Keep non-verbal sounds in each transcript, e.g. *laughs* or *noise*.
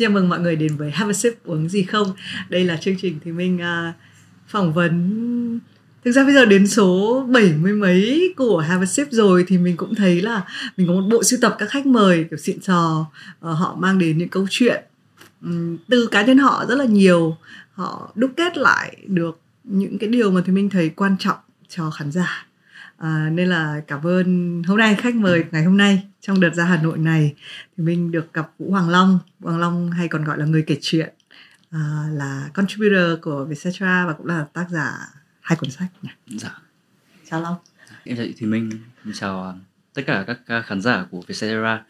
Xin chào mừng mọi người đến với Have a sip uống gì không. Đây là chương trình thì mình uh, phỏng vấn. Thực ra bây giờ đến số bảy mươi mấy của Have a sip rồi thì mình cũng thấy là mình có một bộ sưu tập các khách mời kiểu xịn sò uh, họ mang đến những câu chuyện um, từ cá nhân họ rất là nhiều. Họ đúc kết lại được những cái điều mà thì mình thấy quan trọng cho khán giả. À, nên là cảm ơn hôm nay khách mời ngày hôm nay trong đợt ra Hà Nội này thì mình được gặp Vũ Hoàng Long Hoàng Long hay còn gọi là người kể chuyện à, là contributor của Vietcetera và cũng là tác giả hai cuốn sách nhỉ? Dạ. Chào Long. Em chào chị Thùy Minh, em chào à, tất cả các khán giả của Vietcetera.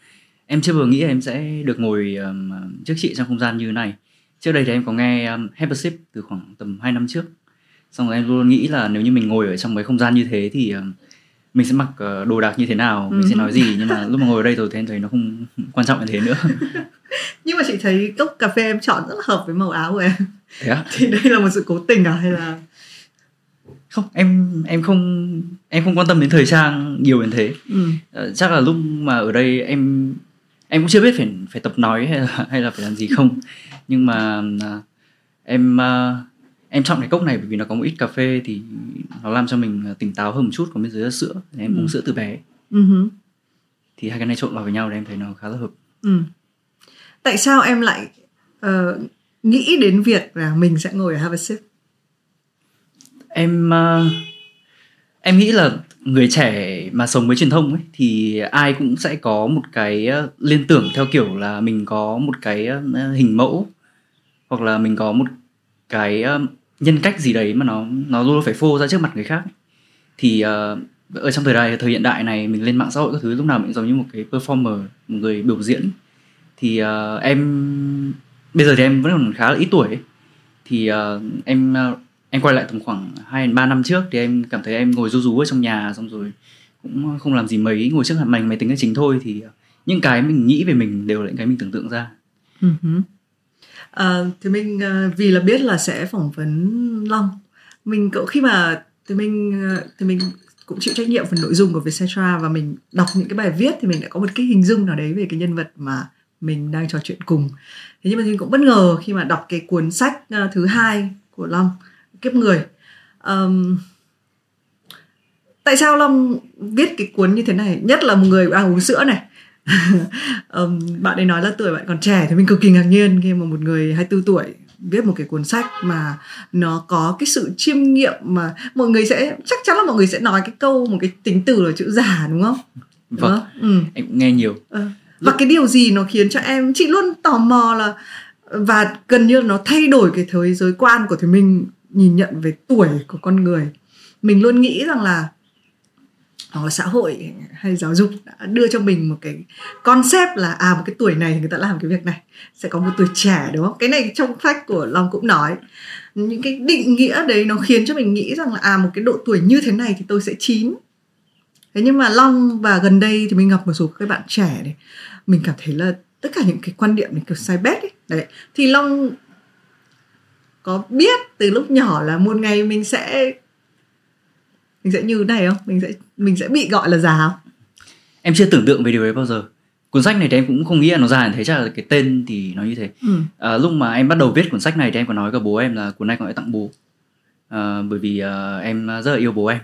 Em chưa vừa nghĩ em sẽ được ngồi um, trước chị trong không gian như này. Trước đây thì em có nghe um, Sip từ khoảng tầm 2 năm trước. Xong rồi em luôn nghĩ là nếu như mình ngồi ở trong cái không gian như thế thì um, mình sẽ mặc uh, đồ đạc như thế nào, mình sẽ nói gì nhưng mà lúc mà ngồi ở đây rồi thì em thấy nó không quan trọng như thế nữa. *laughs* nhưng mà chị thấy cốc cà phê em chọn rất là hợp với màu áo của em. Thế á? Thì đây là một sự cố tình à hay là không em em không em không quan tâm đến thời trang nhiều đến thế ừ. uh, chắc là lúc mà ở đây em em cũng chưa biết phải phải tập nói hay là hay là phải làm gì không nhưng mà uh, em uh, em chọn cái cốc này bởi vì nó có một ít cà phê thì nó làm cho mình tỉnh táo hơn một chút còn bên dưới là sữa em ừ. uống sữa từ bé uh-huh. thì hai cái này trộn vào với nhau thì em thấy nó khá là hợp ừ. tại sao em lại uh, nghĩ đến việc là mình sẽ ngồi ở Harvard em uh, em nghĩ là người trẻ mà sống với truyền thông ấy thì ai cũng sẽ có một cái uh, liên tưởng theo kiểu là mình có một cái hình mẫu hoặc là mình có một cái nhân cách gì đấy mà nó nó luôn phải phô ra trước mặt người khác thì uh, ở trong thời đại thời hiện đại này mình lên mạng xã hội các thứ lúc nào mình giống như một cái performer một người biểu diễn thì uh, em bây giờ thì em vẫn còn khá là ít tuổi ấy. thì uh, em uh, em quay lại tầm khoảng hai ba năm trước thì em cảm thấy em ngồi rú rú ở trong nhà xong rồi cũng không làm gì mấy ngồi trước màn mình máy tính là chính thôi thì những cái mình nghĩ về mình đều là những cái mình tưởng tượng ra uh-huh à, thì mình ờ, vì là biết là sẽ phỏng vấn long. Mình cậu khi mà thì mình ờ, thì mình cũng chịu trách nhiệm phần nội dung của Vietcetera và mình đọc những cái bài viết thì mình đã có một cái hình dung nào đấy về cái nhân vật mà mình đang trò chuyện cùng. Thế nhưng mà mình cũng bất ngờ khi mà đọc cái cuốn sách thứ hai của long kiếp người. Um, tại sao long viết cái cuốn như thế này? Nhất là một người đang uống sữa này. *laughs* um, bạn ấy nói là tuổi bạn còn trẻ thì mình cực kỳ ngạc nhiên khi mà một người 24 tuổi viết một cái cuốn sách mà nó có cái sự chiêm nghiệm mà mọi người sẽ chắc chắn là mọi người sẽ nói cái câu một cái tính từ là chữ giả đúng không? Đúng vâng, không? Ừ. em cũng nghe nhiều. Ừ. Và cái điều gì nó khiến cho em chị luôn tò mò là và gần như nó thay đổi cái thế giới quan của thì mình nhìn nhận về tuổi của con người mình luôn nghĩ rằng là hoặc là xã hội hay giáo dục đã đưa cho mình một cái concept là à một cái tuổi này thì người ta làm cái việc này, sẽ có một tuổi trẻ, đúng không? Cái này trong sách của long cũng nói. Những cái định nghĩa đấy nó khiến cho mình nghĩ rằng là à một cái độ tuổi như thế này thì tôi sẽ chín. Thế nhưng mà long và gần đây thì mình gặp một số các bạn trẻ này, mình cảm thấy là tất cả những cái quan điểm này kiểu sai bét ấy. Đấy, thì long có biết từ lúc nhỏ là một ngày mình sẽ mình sẽ như thế này không? Mình sẽ mình sẽ bị gọi là già không? Em chưa tưởng tượng về điều đấy bao giờ. Cuốn sách này thì em cũng không nghĩ là nó già như thế chắc là cái tên thì nó như thế. Ừ. à, lúc mà em bắt đầu viết cuốn sách này thì em có nói với bố em là cuốn này còn phải tặng bố. À, bởi vì à, em rất là yêu bố em.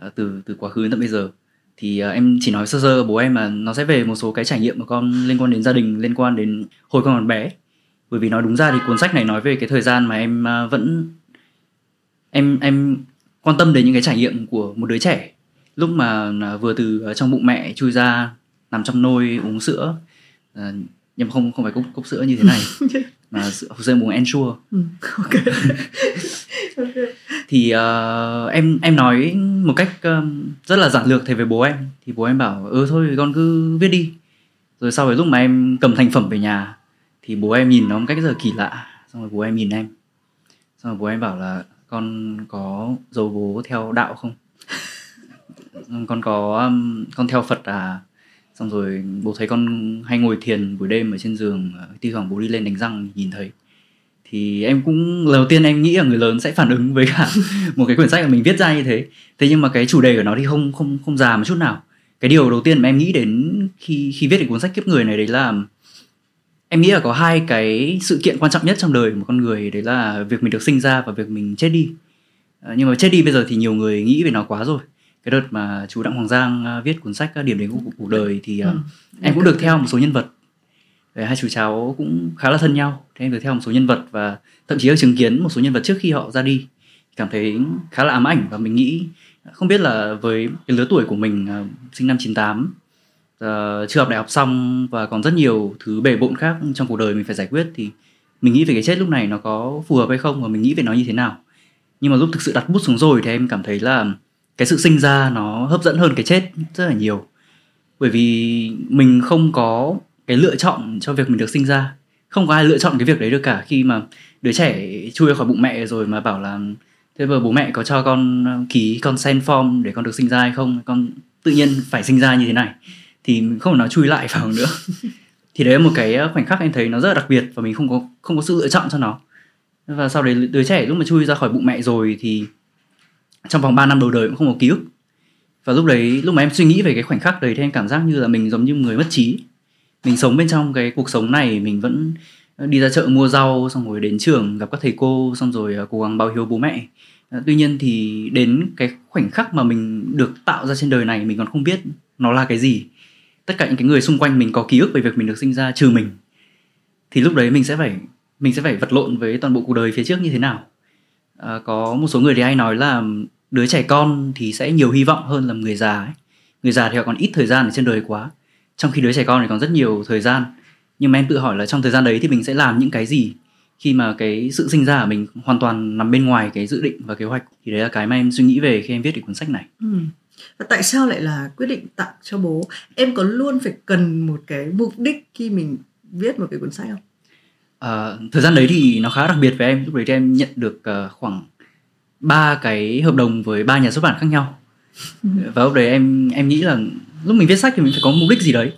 À, từ từ quá khứ đến tận bây giờ. Thì à, em chỉ nói sơ sơ bố em là nó sẽ về một số cái trải nghiệm của con liên quan đến gia đình liên quan đến hồi con còn bé. Bởi vì nói đúng ra thì cuốn sách này nói về cái thời gian mà em à, vẫn em em quan tâm đến những cái trải nghiệm của một đứa trẻ. Lúc mà à, vừa từ trong bụng mẹ chui ra nằm trong nôi uống sữa à, nhưng không không phải cốc, cốc sữa như thế này *laughs* mà sữa em uống ensure ừ, okay. okay. *laughs* thì uh, em em nói một cách um, rất là giản lược thầy về bố em. Thì bố em bảo ừ thôi con cứ viết đi. Rồi sau đấy lúc mà em cầm thành phẩm về nhà thì bố em nhìn nó một cách rất là kỳ lạ. Xong rồi bố em nhìn em. Xong rồi bố em bảo là con có dấu bố theo đạo không? *laughs* Con có um, con theo phật à? Xong rồi bố thấy con hay ngồi thiền buổi đêm ở trên giường ờ, thi thoảng bố đi lên đánh răng nhìn thấy. Thì em cũng, lần đầu tiên em nghĩ là người lớn sẽ phản ứng với cả *laughs* một cái quyển sách mà mình viết ra như thế. Thế nhưng mà cái chủ đề của nó thì không không không già một chút nào. Cái điều đầu tiên mà em nghĩ đến khi khi viết cái cuốn sách kiếp người này đấy là em nghĩ là có hai cái sự kiện quan trọng nhất trong đời một con người đấy là việc mình được sinh ra và việc mình chết đi. À, nhưng mà chết đi bây giờ thì nhiều người nghĩ về nó quá rồi. Cái đợt mà chú đặng hoàng giang à, viết cuốn sách điểm đến của cuộc đời thì ừ. em cũng được theo một số nhân vật. Hai chú cháu cũng khá là thân nhau. Thế em được theo một số nhân vật và thậm chí là chứng kiến một số nhân vật trước khi họ ra đi. Cảm thấy khá là ám ảnh và mình nghĩ không biết là với cái lứa tuổi của mình sinh năm 98 uh, chưa học đại học xong và còn rất nhiều thứ bề bộn khác trong cuộc đời mình phải giải quyết thì mình nghĩ về cái chết lúc này nó có phù hợp hay không và mình nghĩ về nó như thế nào. Nhưng mà lúc thực sự đặt bút xuống rồi thì em cảm thấy là cái sự sinh ra nó hấp dẫn hơn cái chết rất là nhiều. Bởi vì mình không có cái lựa chọn cho việc mình được sinh ra. Không có ai lựa chọn cái việc đấy được cả. Khi mà đứa trẻ chui ra khỏi bụng mẹ rồi mà bảo là thế mà bố mẹ có cho con ờ, ký consent form để con được sinh ra hay không? Con tự nhiên phải sinh ra như thế này thì mình không nói chui lại vào nữa. *laughs* Thì đấy là một cái khoảnh khắc em thấy nó rất là đặc biệt và mình không có không có sự lựa chọn cho nó. Và sau đấy đứa trẻ lúc mà chui ra khỏi bụng mẹ rồi thì trong vòng 3 năm đầu đời cũng không có ký ức. Và lúc đấy lúc mà em suy nghĩ về cái khoảnh khắc đấy thì em cảm giác như là mình giống như người mất trí. Mình sống bên trong cái cuộc sống này mình vẫn đi ra chợ mua rau xong rồi đến trường gặp các thầy cô xong rồi à, cố gắng báo hiếu bố mẹ. Tuy nhiên thì đến cái khoảnh khắc mà mình được tạo ra trên đời này mình còn không biết nó là cái gì tất cả những cái người xung quanh mình có ký ức về việc mình được sinh ra trừ mình thì lúc đấy mình sẽ phải mình sẽ phải vật lộn với toàn bộ cuộc đời phía trước như thế nào à, có một số người thì hay nói là đứa trẻ con thì sẽ nhiều hy vọng hơn là người già ấy. người già thì họ còn ít thời gian ở trên đời quá trong khi đứa trẻ con thì còn rất nhiều thời gian nhưng mà em tự hỏi là trong thời gian đấy thì mình sẽ làm những cái gì khi mà cái sự sinh ra của mình hoàn toàn nằm bên ngoài cái dự định và kế hoạch thì đấy là cái mà em suy nghĩ về khi em viết cái cuốn sách này ừ và tại sao lại là quyết định tặng cho bố? Em có luôn phải cần một cái mục đích khi mình viết một cái cuốn sách không? À, thời gian đấy thì nó khá đặc biệt với em. Lúc đấy thì em nhận được uh, khoảng ba cái hợp đồng với ba nhà xuất bản khác nhau. *laughs* Và lúc đấy em em nghĩ là lúc mình viết sách thì mình phải có mục đích gì đấy.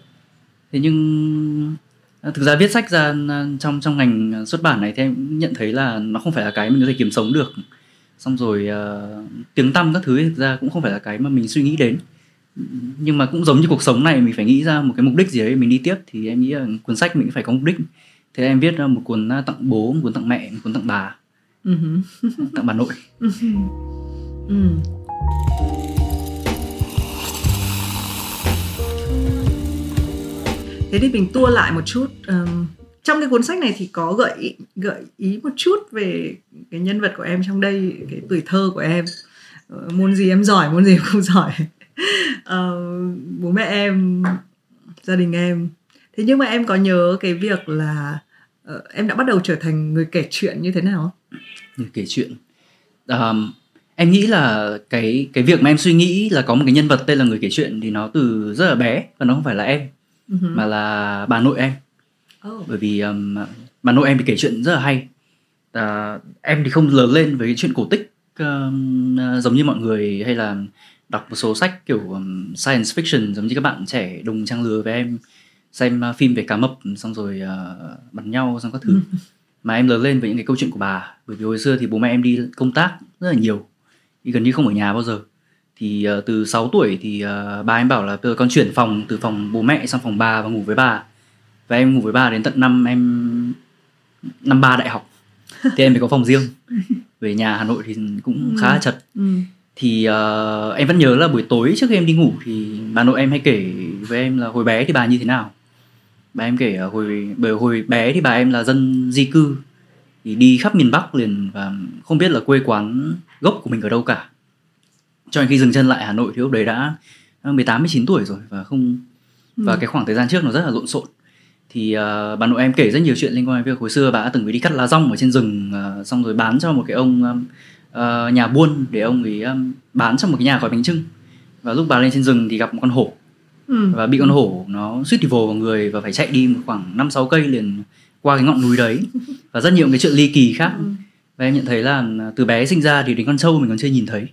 Thế nhưng à, thực ra viết sách ra trong trong ngành xuất bản này thì em nhận thấy là nó không phải là cái mình có thể kiếm sống được xong rồi uh, tiếng tăm các thứ thực ra cũng không phải là cái mà mình suy nghĩ đến nhưng mà cũng giống như cuộc sống này mình phải nghĩ ra một cái mục đích gì đấy mình đi tiếp thì em nghĩ là cuốn sách mình phải có mục đích thế em viết ra một cuốn tặng bố một cuốn tặng mẹ một cuốn tặng bà uh-huh. tặng bà nội uh-huh. *laughs* uh thế thì mình tua lại một chút um, trong cái cuốn sách này thì có gợi gợi ý một chút về cái nhân vật của em trong đây cái tuổi thơ của em. Uh, môn gì em giỏi môn gì em không *laughs* giỏi. Uh, bố mẹ em gia đình em. Thế nhưng mà em có nhớ cái việc là uh, em đã bắt đầu trở thành người kể chuyện như thế nào? Người kể chuyện. Um, em nghĩ là cái cái việc mà em suy nghĩ là có một cái nhân vật tên là người kể chuyện thì nó từ rất là bé và nó không phải là em uh-huh. mà là bà nội em oh. bởi vì um, bà nội em thì kể chuyện rất là hay. À, em thì không lớn lên với chuyện cổ tích um, giống như mọi người hay là đọc một số sách kiểu um, science fiction giống như các bạn trẻ đồng trang lứa với em xem uh, phim về cá mập xong rồi uh, bắn nhau xong các thứ. *laughs* Mà em lớn lên với những cái câu chuyện của bà bởi vì hồi xưa thì bố mẹ em đi công tác rất là nhiều đi gần như không ở nhà bao giờ. Thì uh, từ 6 tuổi thì uh, bà em bảo là con chuyển phòng từ phòng bố mẹ sang phòng bà và ngủ với bà và em ngủ với bà đến tận năm em năm ba đại học. Thì em phải có phòng riêng. Về nhà hà nội thì cũng ừ. khá là chật. Ừ. thì uh, em vẫn nhớ là buổi tối trước khi em đi ngủ thì bà nội em hay kể với em là hồi bé thì bà như thế nào. Bà em kể hồi bởi hồi bé thì bà em là dân di cư. Thì đi khắp miền bắc liền và không biết là quê quán gốc của mình ở đâu cả. Cho đến khi dừng chân lại Hà Nội thì lúc đấy đã 18 19 tuổi rồi và không và ừ. cái khoảng thời gian trước nó rất là lộn xộn thì uh, bà nội em kể rất nhiều chuyện liên quan đến việc hồi xưa bà đã từng phải đi cắt lá rong ở trên rừng uh, xong rồi bán cho một cái ông um, uh, nhà buôn để ông ấy um, bán cho một cái nhà gói bánh trưng và lúc bà lên trên rừng thì gặp một con hổ. Ừ. và bị con hổ nó suýt thì vồ vào người và phải chạy đi một khoảng năm sáu cây liền qua cái ngọn núi đấy. *laughs* Và rất nhiều cái chuyện ly kỳ khác. Ừ. và em nhận thấy là từ bé sinh ra thì đến con trâu mình còn chưa nhìn thấy.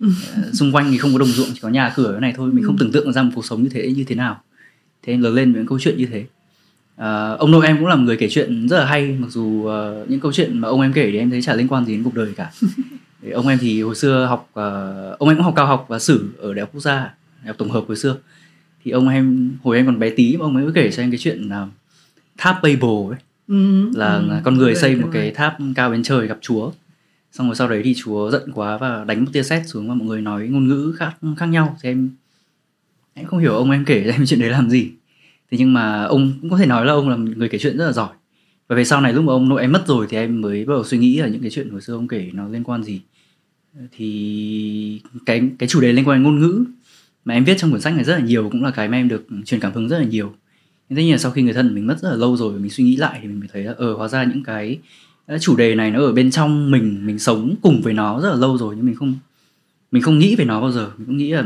Ờ, xung quanh thì không có đồng ruộng chỉ có nhà cửa cái này thôi. Mình không ừ. tưởng tượng ra một cuộc sống như thế như thế nào. Thế em lớn lên với những câu chuyện như thế à, ông nội em cũng là một người kể chuyện rất là hay mặc dù uh, những câu chuyện mà ông em kể thì em thấy chả liên quan gì đến cuộc đời cả. *laughs* Ông em thì hồi xưa học uh, ông em cũng học cao học và sử ở đại học quốc gia đại học tổng hợp hồi xưa. Thì ông em hồi em còn bé tí mà ông ấy kể cho em cái chuyện là tháp Babel ấy. Ừ, là ừ, con người xây một cái tháp cao bên trời gặp Chúa. Xong rồi sau đấy thì Chúa giận quá và đánh một tia sét xuống và mọi người nói ngôn ngữ khác khác nhau. Thì em em không hiểu ông em kể cho em chuyện đấy làm gì thế nhưng mà ông cũng có thể nói là ông là người kể chuyện rất là giỏi. Và về sau này lúc mà ông nội em mất rồi thì em mới bắt đầu suy nghĩ là những cái chuyện hồi xưa ông kể nó liên quan gì. Thì cái cái chủ đề liên quan đến ngôn ngữ mà em viết trong cuốn sách này rất là nhiều cũng là cái mà em được truyền cảm hứng rất là nhiều. Nhưng tất nhiên là sau khi người thân mình mất rất là lâu rồi mình suy nghĩ lại thì mình mới thấy là ờ hóa ra những cái chủ đề này nó ở bên trong mình mình sống cùng với nó rất là lâu rồi nhưng mình không mình không nghĩ về nó bao giờ. Mình cũng nghĩ là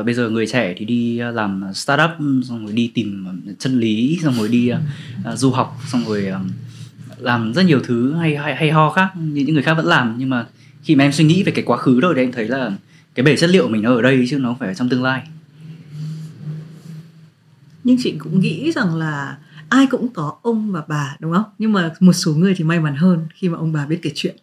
uh, bây giờ người trẻ thì đi uh, làm startup xong rồi đi tìm ờ, chân lý xong rồi đi uh, du học xong rồi uh, làm rất nhiều thứ hay hay hay ho khác như những người khác vẫn làm. Nhưng mà khi mà em suy nghĩ về cái quá khứ rồi thì em thấy là cái bể chất liệu mình nó ở đây chứ nó không phải ở trong tương lai. Nhưng chị cũng nghĩ rằng là ai cũng có ông và bà đúng không? Nhưng mà một số người thì may mắn hơn khi mà ông bà biết kể chuyện.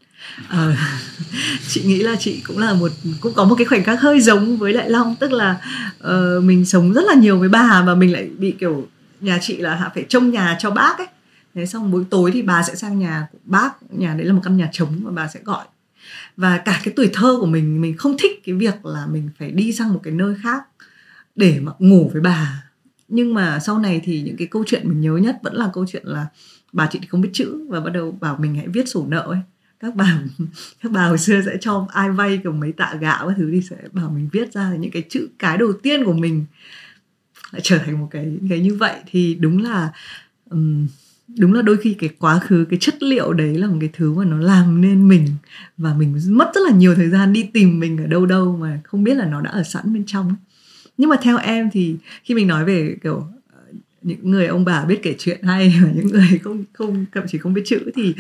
Ờ, *laughs* chị nghĩ là chị cũng là một cũng có một cái khoảnh khắc hơi giống với lại long tức là uh, mình sống rất là nhiều với bà và mình lại bị kiểu nhà chị là phải trông nhà cho bác ấy. Thế xong buổi tối thì bà sẽ sang nhà của bác nhà đấy là một căn nhà trống và bà sẽ gọi. Và cả cái tuổi thơ của mình mình không thích cái việc là mình phải đi sang một cái nơi khác để mà ngủ với bà. Nhưng mà sau này thì những cái câu chuyện mình nhớ nhất vẫn là câu chuyện là bà chị thì không biết chữ và bắt đầu bảo mình hãy viết sổ nợ ấy các bà *laughs* các bà hồi xưa sẽ cho ai vay kiểu mấy tạ gạo các thứ thì sẽ bảo mình viết ra những cái chữ cái đầu tiên của mình. Lại trở thành một cái cái như vậy thì đúng là um, đúng là đôi khi cái quá khứ cái chất liệu đấy là một cái thứ mà nó làm nên mình và mình mất rất là nhiều thời gian đi tìm mình ở đâu đâu mà không biết là nó đã ở sẵn bên trong. Nhưng mà theo em thì khi mình nói về kiểu ờ, những người ông bà biết kể chuyện hay *laughs* và những người không không thậm chí không biết chữ thì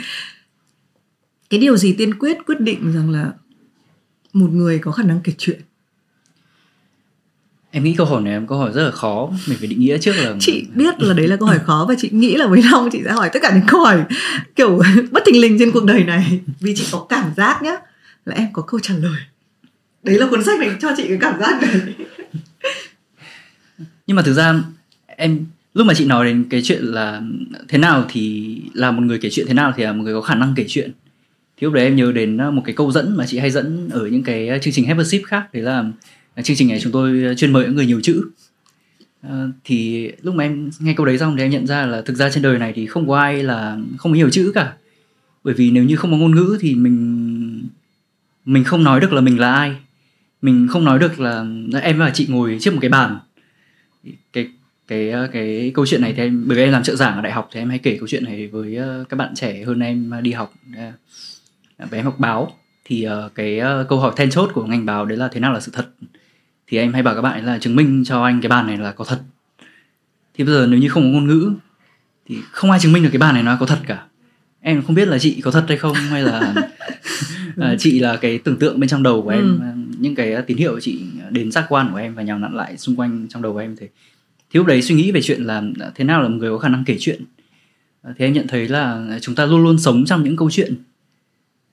cái điều gì tiên quyết quyết định rằng là một người có khả năng kể chuyện? Em nghĩ câu hỏi này em câu hỏi rất là khó. Mình phải định nghĩa trước là chị biết là đấy là câu hỏi khó và chị nghĩ là với long chị sẽ hỏi tất cả những câu hỏi kiểu *laughs* bất thình lình trên cuộc đời này. Vì chị có cảm giác nhá là em có câu trả lời. Đấy là cuốn sách này cho chị cái cảm giác này. *laughs* Nhưng mà thực ra em lúc mà chị nói đến cái chuyện là thế nào thì là một người kể chuyện thế nào thì là một người có khả năng kể chuyện thì lúc đấy em nhớ đến à, một cái câu dẫn mà chị hay dẫn ở những cái à, chương trình Have a Sip khác. Đấy là à, chương trình này chúng tôi chuyên mời những người nhiều chữ. À, thì lúc mà em nghe câu đấy xong thì em nhận ra là thực ra trên đời này thì không có ai là không hiểu chữ cả. Bởi vì nếu như không có ngôn ngữ thì mình mình không nói được là mình là ai. Mình không nói được là em và chị ngồi trước một cái bàn. Cái cái cái câu chuyện này thì em bởi vì em làm trợ giảng ở đại học thì em hay kể câu chuyện này với các bạn trẻ hơn em đi học và em học báo. Thì cái câu hỏi then chốt của ngành báo đấy là thế nào là sự thật? Thì em hay bảo các bạn là chứng minh cho anh cái bàn này là có thật. Thì bây giờ nếu như không có ngôn ngữ thì không ai chứng minh được cái bàn này nó có thật cả. Em không biết là chị có thật hay không hay là à, *laughs* chị là cái tưởng tượng bên trong đầu của em. Ừ. những cái tín hiệu chị đến giác quan của em và nhào nặn lại xung quanh trong đầu của em thì thì lúc đấy suy nghĩ về chuyện là thế nào là một người có khả năng kể chuyện. Thì em nhận thấy là chúng ta luôn luôn sống trong những câu chuyện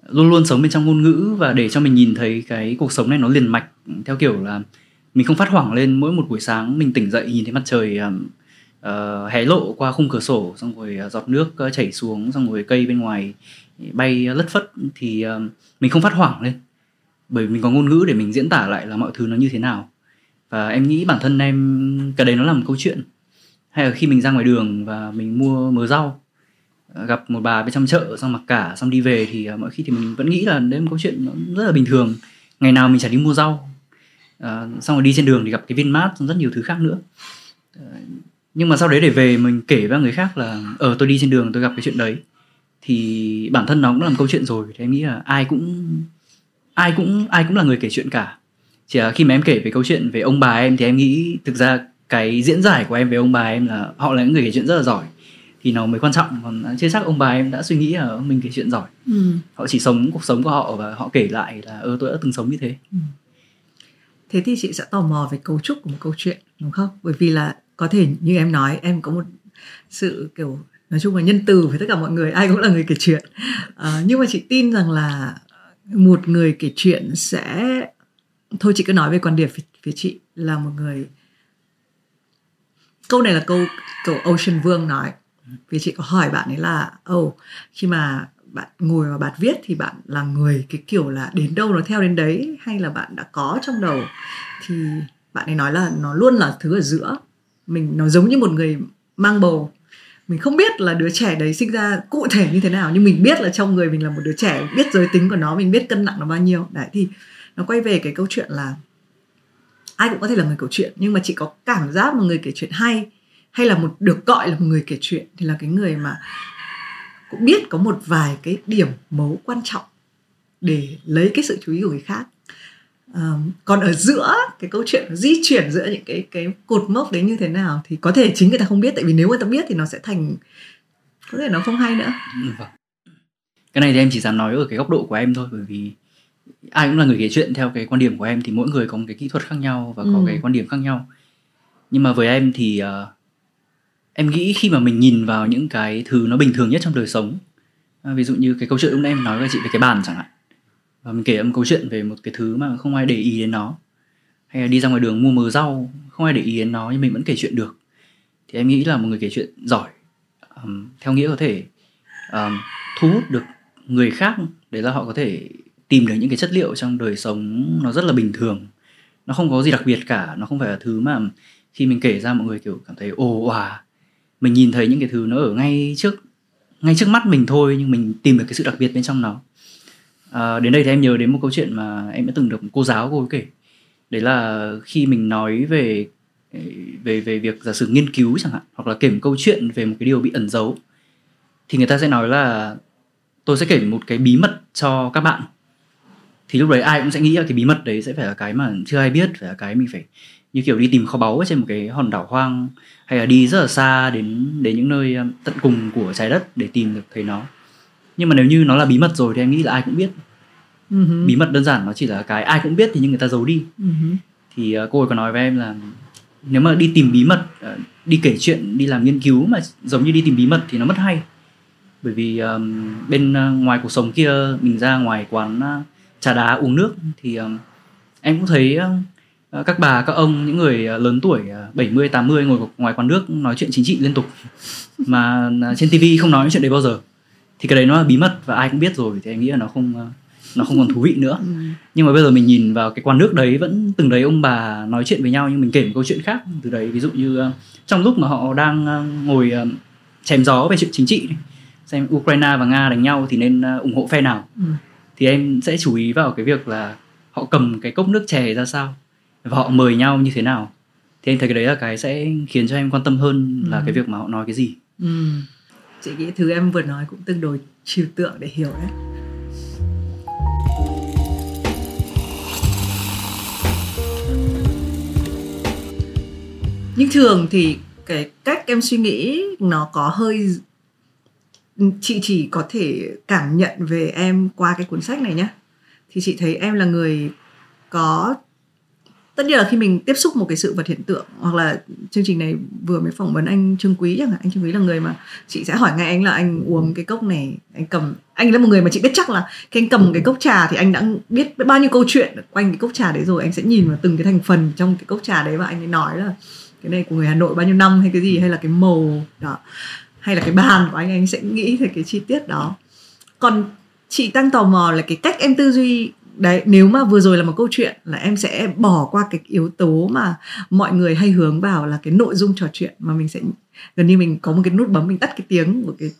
luôn luôn sống bên trong ngôn ngữ và để cho mình nhìn thấy cái cuộc sống này nó liền mạch theo kiểu là mình không phát hoảng lên mỗi một buổi sáng mình tỉnh dậy nhìn thấy mặt trời uh, hé lộ qua khung cửa sổ xong rồi ờ, giọt nước ờ, chảy xuống xong rồi cây bên ngoài bay lất phất thì uh, mình không phát hoảng lên. Bởi vì mình có ngôn ngữ để mình diễn tả lại là mọi thứ nó như thế nào. Và em nghĩ bản thân em cái đấy nó là một câu chuyện. Hay là khi mình ra ngoài đường và mình mua mớ rau gặp một bà bên trong chợ xong mặc cả xong đi về thì à, mọi khi thì mình vẫn nghĩ là đấy một câu chuyện nó rất là bình thường. Ngày nào mình chả đi mua rau. À, xong rồi đi trên đường thì gặp cái vinmart rất nhiều thứ khác nữa. À, nhưng mà sau đấy để về mình kể với người khác là ở tôi đi trên đường tôi gặp cái chuyện đấy. Thì bản thân nó cũng là một câu chuyện rồi thì em nghĩ là ai cũng ai cũng ai cũng là người kể chuyện cả. Chỉ là khi mà em kể về câu chuyện về ông bà em thì em nghĩ thực ra cái diễn giải của em về ông bà em là họ là những người kể chuyện rất là giỏi thì nó mới quan trọng. Còn chưa chắc ông bà em đã suy nghĩ là mình kể chuyện giỏi. Ừ. họ chỉ sống cuộc sống của họ và họ kể lại là ơ tôi đã từng sống như thế. Ừ. thế thì chị sẽ tò mò về cấu trúc của một câu chuyện đúng không? Bởi vì là có thể như em nói em có một sự kiểu nói chung là nhân từ với tất cả mọi người ai cũng là người kể chuyện. À, nhưng mà chị tin rằng là một người kể chuyện sẽ thôi chị cứ nói về quan điểm phía, chị là một người câu này là câu câu Ocean Vương nói vì chị có hỏi bạn ấy là ồ oh, khi mà bạn ngồi và bạn viết thì bạn là người cái kiểu là đến đâu nó theo đến đấy hay là bạn đã có trong đầu? Thì bạn ấy nói là nó luôn là thứ ở giữa. Mình nó giống như một người mang bầu. Mình không biết là đứa trẻ đấy sinh ra cụ thể như thế nào nhưng mình biết là trong người mình là một đứa trẻ biết giới tính của nó mình biết cân nặng nó bao nhiêu. Đấy thì nó quay về cái câu chuyện là ai cũng có thể là người kể chuyện nhưng mà chị có cảm giác một người kể chuyện hay hay là một được gọi là một người kể chuyện thì là cái người mà cũng biết có một vài cái điểm mấu quan trọng để lấy cái sự chú ý của người khác um, còn ở giữa cái câu chuyện di chuyển giữa những cái cái cột mốc đấy như thế nào thì có thể chính người ta không biết tại vì nếu người ta biết thì nó sẽ thành có thể nó không hay nữa ừ, vâng. cái này thì em chỉ dám nói ở cái góc độ của em thôi bởi vì ai cũng là người kể chuyện theo cái quan điểm của em thì mỗi người có một cái kỹ thuật khác nhau và có ừ. cái quan điểm khác nhau nhưng mà với em thì uh, em nghĩ khi mà mình nhìn vào những cái thứ nó bình thường nhất trong đời sống à, ví dụ như cái câu chuyện lúc nãy em nói với chị về cái bàn chẳng hạn và mình kể một câu chuyện về một cái thứ mà không ai để ý đến nó hay là đi ra ngoài đường mua mớ rau không ai để ý đến nó nhưng mình vẫn kể chuyện được thì em nghĩ là một người kể chuyện giỏi um, theo nghĩa có thể um, thu hút được người khác để là họ có thể tìm được những cái chất liệu trong đời sống nó rất là bình thường nó không có gì đặc biệt cả nó không phải là thứ mà khi mình kể ra mọi người kiểu cảm thấy ồ òa mình nhìn thấy những cái thứ nó ở ngay trước ngay trước mắt mình thôi nhưng mình tìm được cái sự đặc biệt bên trong nó. À, đến đây thì em nhớ đến một câu chuyện mà em đã từng được cô giáo cô ấy kể. Đấy là khi mình nói về về về việc giả sử nghiên cứu chẳng hạn hoặc là kể một câu chuyện về một cái điều bị ẩn giấu thì người ta sẽ nói là tôi sẽ kể một cái bí mật cho các bạn. Thì lúc đấy ai cũng sẽ nghĩ là cái bí mật đấy sẽ phải là cái mà chưa ai biết phải là cái mình phải như kiểu đi tìm kho báu trên một cái hòn đảo hoang hay là đi rất là xa đến đến những nơi um, tận cùng của trái đất để tìm được thấy nó nhưng mà nếu như nó là bí mật rồi thì em nghĩ là ai cũng biết uh-huh. bí mật đơn giản nó chỉ là cái ai cũng biết thì nhưng người ta giấu đi uh-huh. thì uh, cô ấy có nói với em là nếu mà đi tìm bí mật uh, đi kể chuyện đi làm nghiên cứu mà giống như đi tìm bí mật thì nó mất hay bởi vì um, bên uh, ngoài cuộc sống kia mình ra ngoài quán uh, trà đá uống nước thì uh, em cũng thấy uh, các bà các ông những người uh, lớn tuổi uh, 70 80 ngồi ngoài quán nước nói chuyện chính trị liên tục mà trên tivi không nói chuyện đấy bao giờ. Thì cái đấy nó là bí mật và ai cũng biết rồi thì em nghĩ là nó không nó không còn thú vị nữa. Ừ. nhưng mà bây giờ mình nhìn vào cái quán nước đấy vẫn từng đấy ông bà nói chuyện với nhau nhưng mình kể một câu chuyện khác từ đấy. Ví dụ như trong lúc mà họ đang ngồi chém gió về chuyện chính trị xem Ukraine và Nga đánh nhau thì nên ủng hộ phe nào? Ừ. thì em sẽ chú ý vào cái việc là họ cầm cái cốc nước chè ra sao và họ mời nhau như thế nào thì em thấy cái đấy là cái sẽ khiến cho em quan tâm hơn là ừ. cái việc mà họ nói cái gì ừ. chị nghĩ thứ em vừa nói cũng tương đối trừu tượng để hiểu đấy nhưng thường thì cái cách em suy nghĩ nó có hơi chị chỉ có thể cảm nhận về em qua cái cuốn sách này nhé thì chị thấy em là người có tất nhiên là khi mình tiếp xúc một cái sự vật hiện tượng, hoặc là chương trình này vừa mới phỏng vấn anh trương quý chẳng hạn, anh trương quý là người mà chị sẽ hỏi ngay anh là anh uống cái cốc này, anh cầm, anh là một người mà chị biết chắc là khi anh cầm cái cốc trà thì anh đã biết bao nhiêu câu chuyện quanh cái cốc trà đấy rồi, anh sẽ nhìn vào từng cái thành phần trong cái cốc trà đấy và anh ấy nói là cái này của người Hà Nội bao nhiêu năm hay cái gì, hay là cái màu đó, hay là cái bàn của anh anh sẽ nghĩ về cái chi tiết đó. Còn chị tăng tò mò là cái cách em tư duy đấy nếu mà vừa rồi là một câu chuyện là em sẽ bỏ qua cái yếu tố mà mọi người hay hướng vào là cái nội dung trò chuyện mà mình sẽ gần như mình có một cái nút bấm mình tắt cái tiếng của cái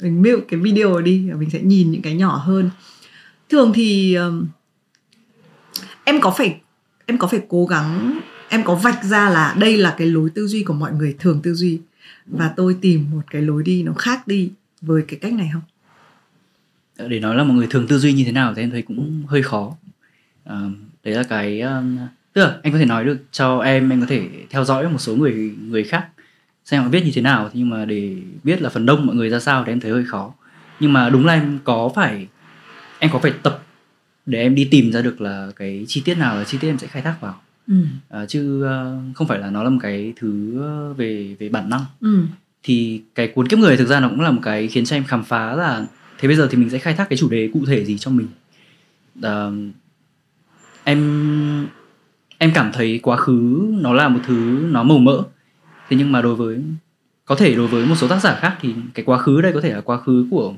mình mute cái video đi và mình sẽ nhìn những cái nhỏ hơn. Thường thì um, em có phải em có phải cố gắng em có vạch ra là đây là cái lối tư duy của mọi người thường tư duy và tôi tìm một cái lối đi nó khác đi với cái cách này không? Để nói là một người thường tư duy như thế nào thì em thấy cũng hơi khó à, đấy là cái tức là anh có thể nói được cho em em có thể theo dõi một số người người khác xem họ viết như thế nào nhưng mà để biết là phần đông mọi người ra sao thì em thấy hơi khó nhưng mà đúng là em có phải em có phải tập để em đi tìm ra được là cái chi tiết nào là chi tiết em sẽ khai thác vào ừ. à, chứ uh, không phải là nó là một cái thứ về về bản năng ừ. thì cái cuốn kiếp người thực ra nó cũng là một cái khiến cho em khám phá là thế bây giờ thì mình sẽ khai thác cái chủ đề cụ thể gì cho mình? Uh, em em cảm thấy quá khứ nó là một thứ nó màu mỡ. Thế nhưng mà đối với có thể đối với một số tác giả khác thì cái quá khứ đây có thể là quá khứ của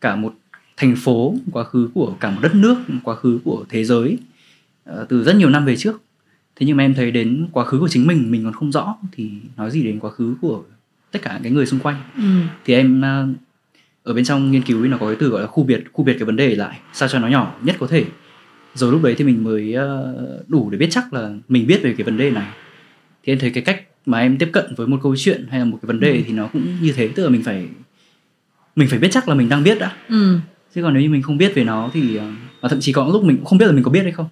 cả một thành phố quá khứ của cả một đất nước quá khứ của thế giới uh, từ rất nhiều năm về trước. Thế nhưng mà em thấy đến quá khứ của chính mình mình còn không rõ thì nói gì đến quá khứ của tất cả cái người xung quanh. Ừ. thì em uh, ở bên trong nghiên cứu nó có cái từ gọi là khu biệt khu biệt cái vấn đề lại sao cho nó nhỏ nhất có thể. Rồi lúc đấy thì mình mới uh, đủ để biết chắc là mình biết về cái vấn đề này. Thì em thấy cái cách mà em tiếp cận với một câu chuyện hay là một cái vấn đề ừ. thì nó cũng như thế tức là mình phải mình phải biết chắc là mình đang biết đã. Ừ. chứ còn nếu như mình không biết về nó thì uh, và thậm chí có lúc mình cũng không biết là mình có biết hay không.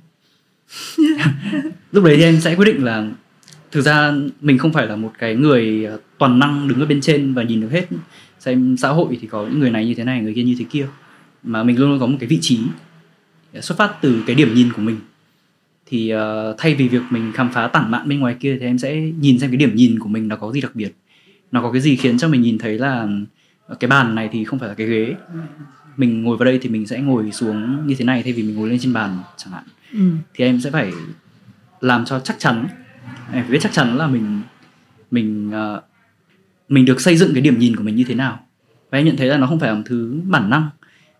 *laughs* Lúc đấy thì em sẽ quyết định là thực ra mình không phải là một cái người ờ, toàn năng đứng ở bên trên và nhìn được hết xem xã hội thì có những người này như thế này người kia như thế kia. Mà mình luôn luôn có một cái vị trí xuất phát từ cái điểm nhìn của mình. Thì uh, thay vì việc mình khám phá tản mạn bên ngoài kia thì em sẽ nhìn xem cái điểm nhìn của mình nó có gì đặc biệt. Nó có cái gì khiến cho mình nhìn thấy là cái bàn này thì không phải là cái ghế. Mình ngồi vào đây thì mình sẽ ngồi xuống như thế này thay vì mình ngồi lên trên bàn chẳng hạn. Ừ. thì em sẽ phải làm cho chắc chắn. Em phải biết chắc chắn là mình mình uh, mình được xây dựng cái điểm nhìn của mình như thế nào. Và em nhận thấy là nó không phải là một thứ bản năng.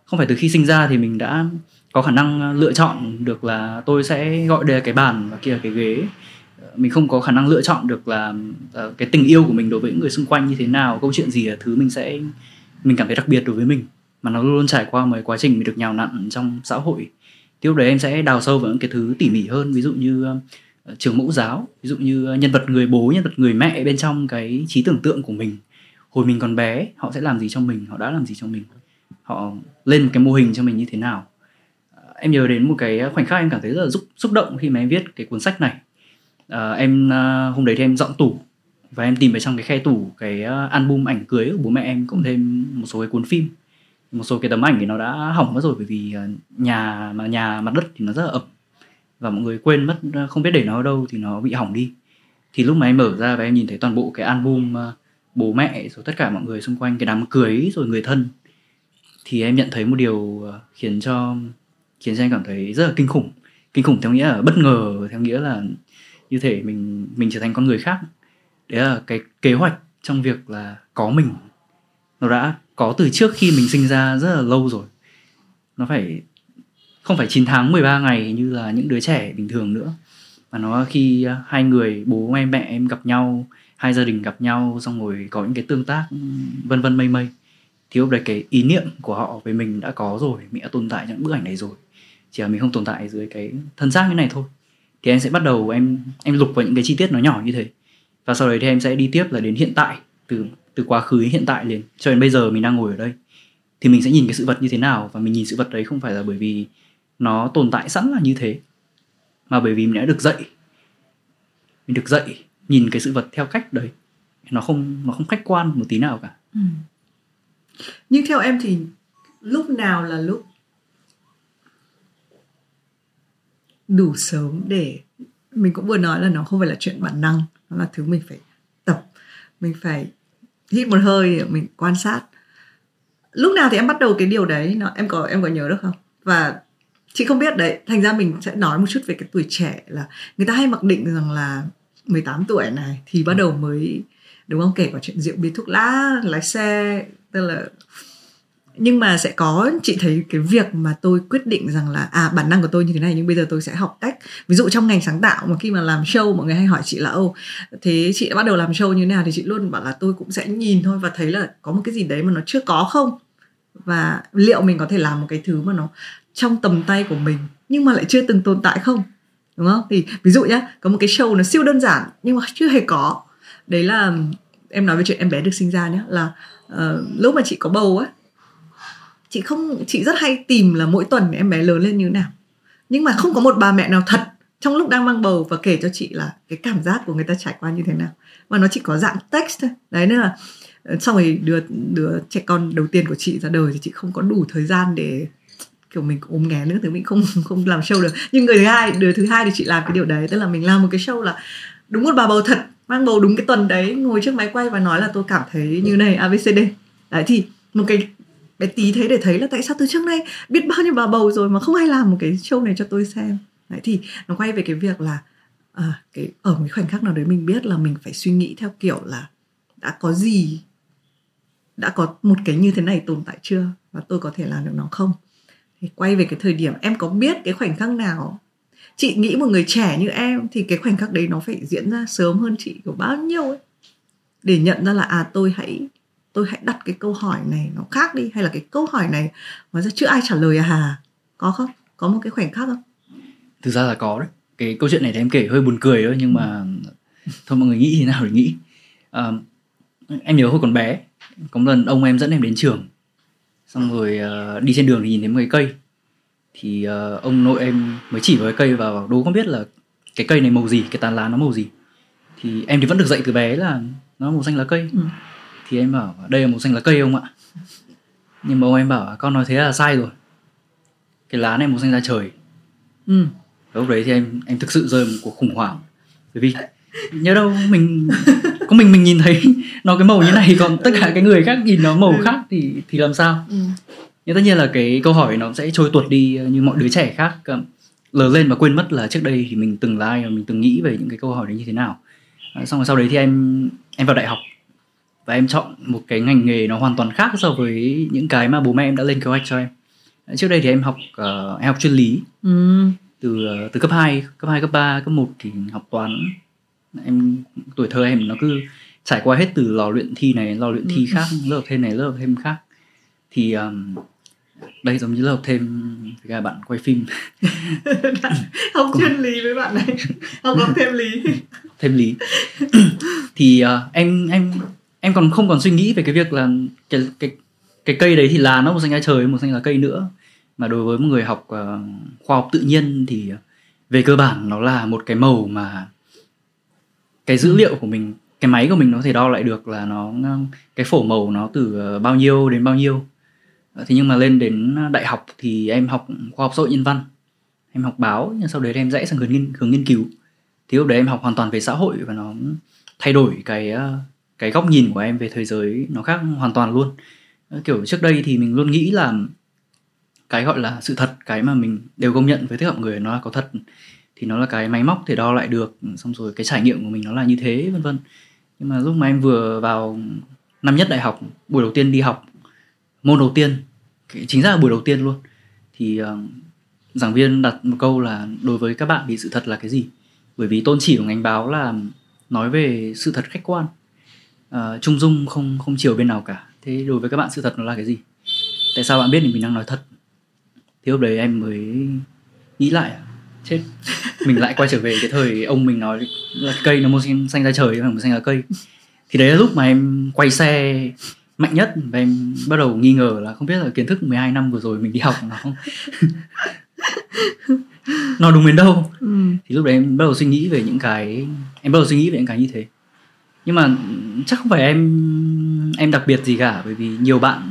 Không phải từ khi sinh ra thì mình đã có khả năng ờ, lựa chọn được là tôi sẽ gọi đây là cái bàn và kia là cái ghế. Ờ, mình không có khả năng lựa chọn được là uh, cái tình yêu của mình đối với những người xung quanh như thế nào câu chuyện gì là thứ mình sẽ mình cảm thấy đặc biệt đối với mình. Mà nó luôn luôn trải qua một quá trình mình được nhào nặn trong xã hội. Thì lúc đấy em sẽ đào sâu vào những cái thứ tỉ mỉ hơn ví dụ như uh, trường mẫu giáo ví dụ như ờ, nhân vật người bố nhân vật người mẹ bên trong cái trí tưởng tượng của mình. Hồi mình còn bé họ sẽ làm gì cho mình? Họ đã làm gì cho mình? Họ lên một cái mô hình cho mình như thế nào? Ờ, em nhớ đến một cái ờ, khoảnh khắc em cảm thấy rất là xúc xúc động khi mà em viết cái cuốn sách này. À, em hôm đấy thì em dọn tủ và em tìm ở trong cái khe tủ cái album ảnh cưới của bố mẹ em cộng thêm một số cái cuốn phim. Một số cái tấm ảnh thì nó đã hỏng mất rồi bởi vì nhà mà nhà mặt đất thì nó rất là ẩm và mọi người quên mất à, không biết để nó ở đâu thì nó bị hỏng đi. Thì lúc mà em mở ra và em nhìn thấy toàn bộ cái album à, bố mẹ, rồi tất cả mọi người xung quanh, cái đám cưới, rồi người thân, thì em nhận thấy một điều à, khiến cho khiến cho em cảm thấy rất là kinh khủng. Kinh khủng theo nghĩa là bất ngờ, theo nghĩa là như thể mình mình trở thành con người khác. Đấy là cái kế hoạch trong việc là có mình. Nó đã có từ trước khi mình sinh ra rất là lâu rồi. Nó phải không phải 9 tháng 13 ngày như là những đứa trẻ bình thường nữa. Mà nó khi à, hai người, bố em mẹ em gặp nhau, hai gia đình gặp nhau, xong rồi có những cái tương tác, vân vân mây mây, thì lúc đấy cái ý niệm của họ về mình đã có rồi, mình đã tồn tại trong bức ảnh này rồi. Chỉ là mình không tồn tại dưới cái thân xác như này thôi. Thì em sẽ bắt đầu em em lục vào những cái chi tiết nó nhỏ như thế. Và sau đấy thì em sẽ đi tiếp là đến hiện tại, từ từ quá khứ đến hiện tại liền. Cho đến bây giờ mình đang ngồi ở đây. Thì mình sẽ nhìn cái sự vật như thế nào? Và mình nhìn sự vật đấy không phải là bởi vì nó tồn tại sẵn là như thế. Mà bởi vì mình đã được dạy, mình được dạy nhìn cái sự vật theo cách đấy, nó không nó không khách quan một tí nào cả. Ừ. nhưng theo em thì lúc nào là lúc đủ sớm để, mình cũng vừa nói là nó không phải là chuyện bản năng, nó là thứ mình phải tập, mình phải hít một hơi, mình quan sát. Lúc nào thì em bắt đầu cái điều đấy? Nó, em có em có nhớ được không? Và chị không biết đấy thành ra mình sẽ nói một chút về cái tuổi trẻ là người ta hay mặc định rằng là 18 tuổi này thì bắt đầu mới đúng không? Kể cả chuyện rượu bia thuốc lá lái xe tức là nhưng mà sẽ có chị thấy cái việc mà tôi quyết định rằng là à bản năng của tôi như thế này nhưng bây giờ tôi sẽ học cách ví dụ trong ngành sáng tạo mà khi mà làm show mọi người hay hỏi chị là ô thế chị đã bắt đầu làm show như thế nào? Thì chị luôn bảo là tôi cũng sẽ nhìn thôi và thấy là có một cái gì đấy mà nó chưa có không? Và liệu mình có thể làm một cái thứ mà nó trong tầm tay của mình nhưng mà lại chưa từng tồn tại không? Đúng không? Thì ví dụ nhá có một cái show nó siêu đơn giản nhưng mà chưa hề có. Đấy là em nói về chuyện em bé được sinh ra nhé là uh, lúc mà chị có bầu á chị không chị rất hay tìm là mỗi tuần em bé lớn lên như thế nào. Nhưng mà không có một bà mẹ nào thật trong lúc đang mang bầu và kể cho chị là cái cảm giác của người ta trải qua như thế nào. Mà nó chỉ có dạng text thôi. Đấy nên là ờ, xong rồi đứa đứa trẻ con đầu tiên của chị ra đời thì chị không có đủ thời gian để kiểu mình ốm nghé nữa thì mình không *laughs* không làm show được. Nhưng người thứ hai đứa thứ hai thì chị làm cái điều đấy tức là mình làm một cái show là đúng một bà bầu thật mang bầu đúng cái tuần đấy ngồi trước máy quay và nói là tôi cảm thấy như này abcd đấy thì một cái bé tí thế để thấy là tại sao từ trước nay biết bao nhiêu bà bầu rồi mà không ai làm một cái show này cho tôi xem? Đấy thì nó quay về cái việc là à, cái ở một cái khoảnh khắc nào đấy mình biết là mình phải suy nghĩ theo kiểu là đã có gì đã có một cái như thế này tồn tại chưa? Và tôi có thể làm được nó không? Thì quay về cái thời điểm em có biết cái khoảnh khắc nào? Chị nghĩ một người trẻ như em thì cái khoảnh khắc đấy nó phải diễn ra sớm hơn chị của bao nhiêu ấy. Để nhận ra là à tôi hãy tôi hãy đặt cái câu hỏi này nó khác đi hay là cái câu hỏi này hóa ra chưa ai trả lời à hà? Có không? Có một cái khoảnh khắc không? Thực ra là có đấy. Cái câu chuyện này thì em kể hơi buồn cười thôi nhưng mà thôi mọi người nghĩ thế nào thì nghĩ. À, em nhớ hồi còn bé có một lần ông em dẫn em đến trường xong rồi uh, đi trên đường thì nhìn thấy một cái cây. Thì uh, ông nội em mới chỉ vào cái cây và đố không biết là cái cây này màu gì cái tán lá nó màu gì. Thì em thì vẫn được dạy từ bé là nó màu xanh lá cây. Ừ. thì em bảo đây là màu xanh lá cây không ạ. Nhưng mà ông em bảo con nói thế là sai rồi. Cái lá này màu xanh lá trời. Ừ. lúc đấy thì em em thực sự rơi một cuộc khủng hoảng. Bởi vì nhớ đâu mình *laughs* có mình mình nhìn thấy *laughs* nó cái màu như này *laughs* còn tất cả cái người khác nhìn nó màu ừ. khác thì thì làm sao ừ. nhưng tất nhiên là cái câu hỏi nó sẽ trôi tuột đi như mọi đứa trẻ khác lớn lên và quên mất là trước đây thì mình từng là ai và mình từng nghĩ về những cái câu hỏi đấy như thế nào xong rồi sau đấy thì em em vào đại học và em chọn một cái ngành nghề nó hoàn toàn khác so với những cái mà bố mẹ em đã lên kế hoạch cho em trước đây thì em học uh, em học chuyên lý ừ. từ uh, từ cấp 2, cấp 2, cấp 3, cấp 1 thì học toán em tuổi thơ em nó cứ trải qua hết từ lò luyện thi này lò luyện thi ừ. khác lớp học thêm này lớp học thêm khác. Thì um, đây giống như lớp học thêm với cả bạn quay phim. *laughs* Học chuyên lý với bạn này. Học học thêm lý. *laughs* Thêm lý. *clears throat* Thì uh, em em em còn không còn suy nghĩ về cái việc là cái cái cái cây đấy thì là nó một xanh lá trời một xanh lá cây nữa. Mà đối với một người học uh, khoa học tự nhiên thì về cơ bản nó là một cái màu mà cái dữ liệu của mình cái máy của mình nó có thể đo lại được là nó cái phổ màu nó từ ờ, bao nhiêu đến bao nhiêu. Thế nhưng mà lên đến đại học thì em học khoa học xã hội nhân văn. Em học báo nhưng sau đấy em rẽ sang hướng nghiên hướng nghiên cứu. Thì lúc đấy em học hoàn toàn về xã hội và nó thay đổi cái ờ, cái góc nhìn của em về thế giới nó khác hoàn toàn luôn. Kiểu trước đây thì mình luôn nghĩ là cái gọi là sự thật cái mà mình đều công nhận với tất cả mọi người nó là có thật thì nó là cái máy móc thể đo lại được xong rồi cái trải nghiệm của mình nó là như thế vân vân. Nhưng mà lúc mà em vừa vào năm nhất đại học buổi đầu tiên đi học môn đầu tiên chính ra là buổi đầu tiên luôn thì uh, giảng viên đặt một câu là đối với các bạn thì sự thật là cái gì? Bởi vì tôn chỉ của ngành báo là nói về sự thật khách quan uh, trung dung không không chiều bên nào cả. Thế đối với các bạn sự thật nó là cái gì? Tại sao bạn biết thì mình đang nói thật? Thì lúc đấy em mới nghĩ lại chết. Mình lại quay trở về cái thời ông mình nói là cây nó một xanh ra trời không một xanh là cây. Thì đấy là lúc mà em quay xe mạnh nhất và em bắt đầu nghi ngờ là không biết là kiến thức 12 năm vừa rồi mình đi học nó không? Nó đúng đến đâu? Ừ. thì lúc đấy em bắt đầu suy nghĩ về những cái em bắt đầu suy nghĩ về những cái như thế. Nhưng mà chắc không phải em em đặc biệt gì cả bởi vì nhiều bạn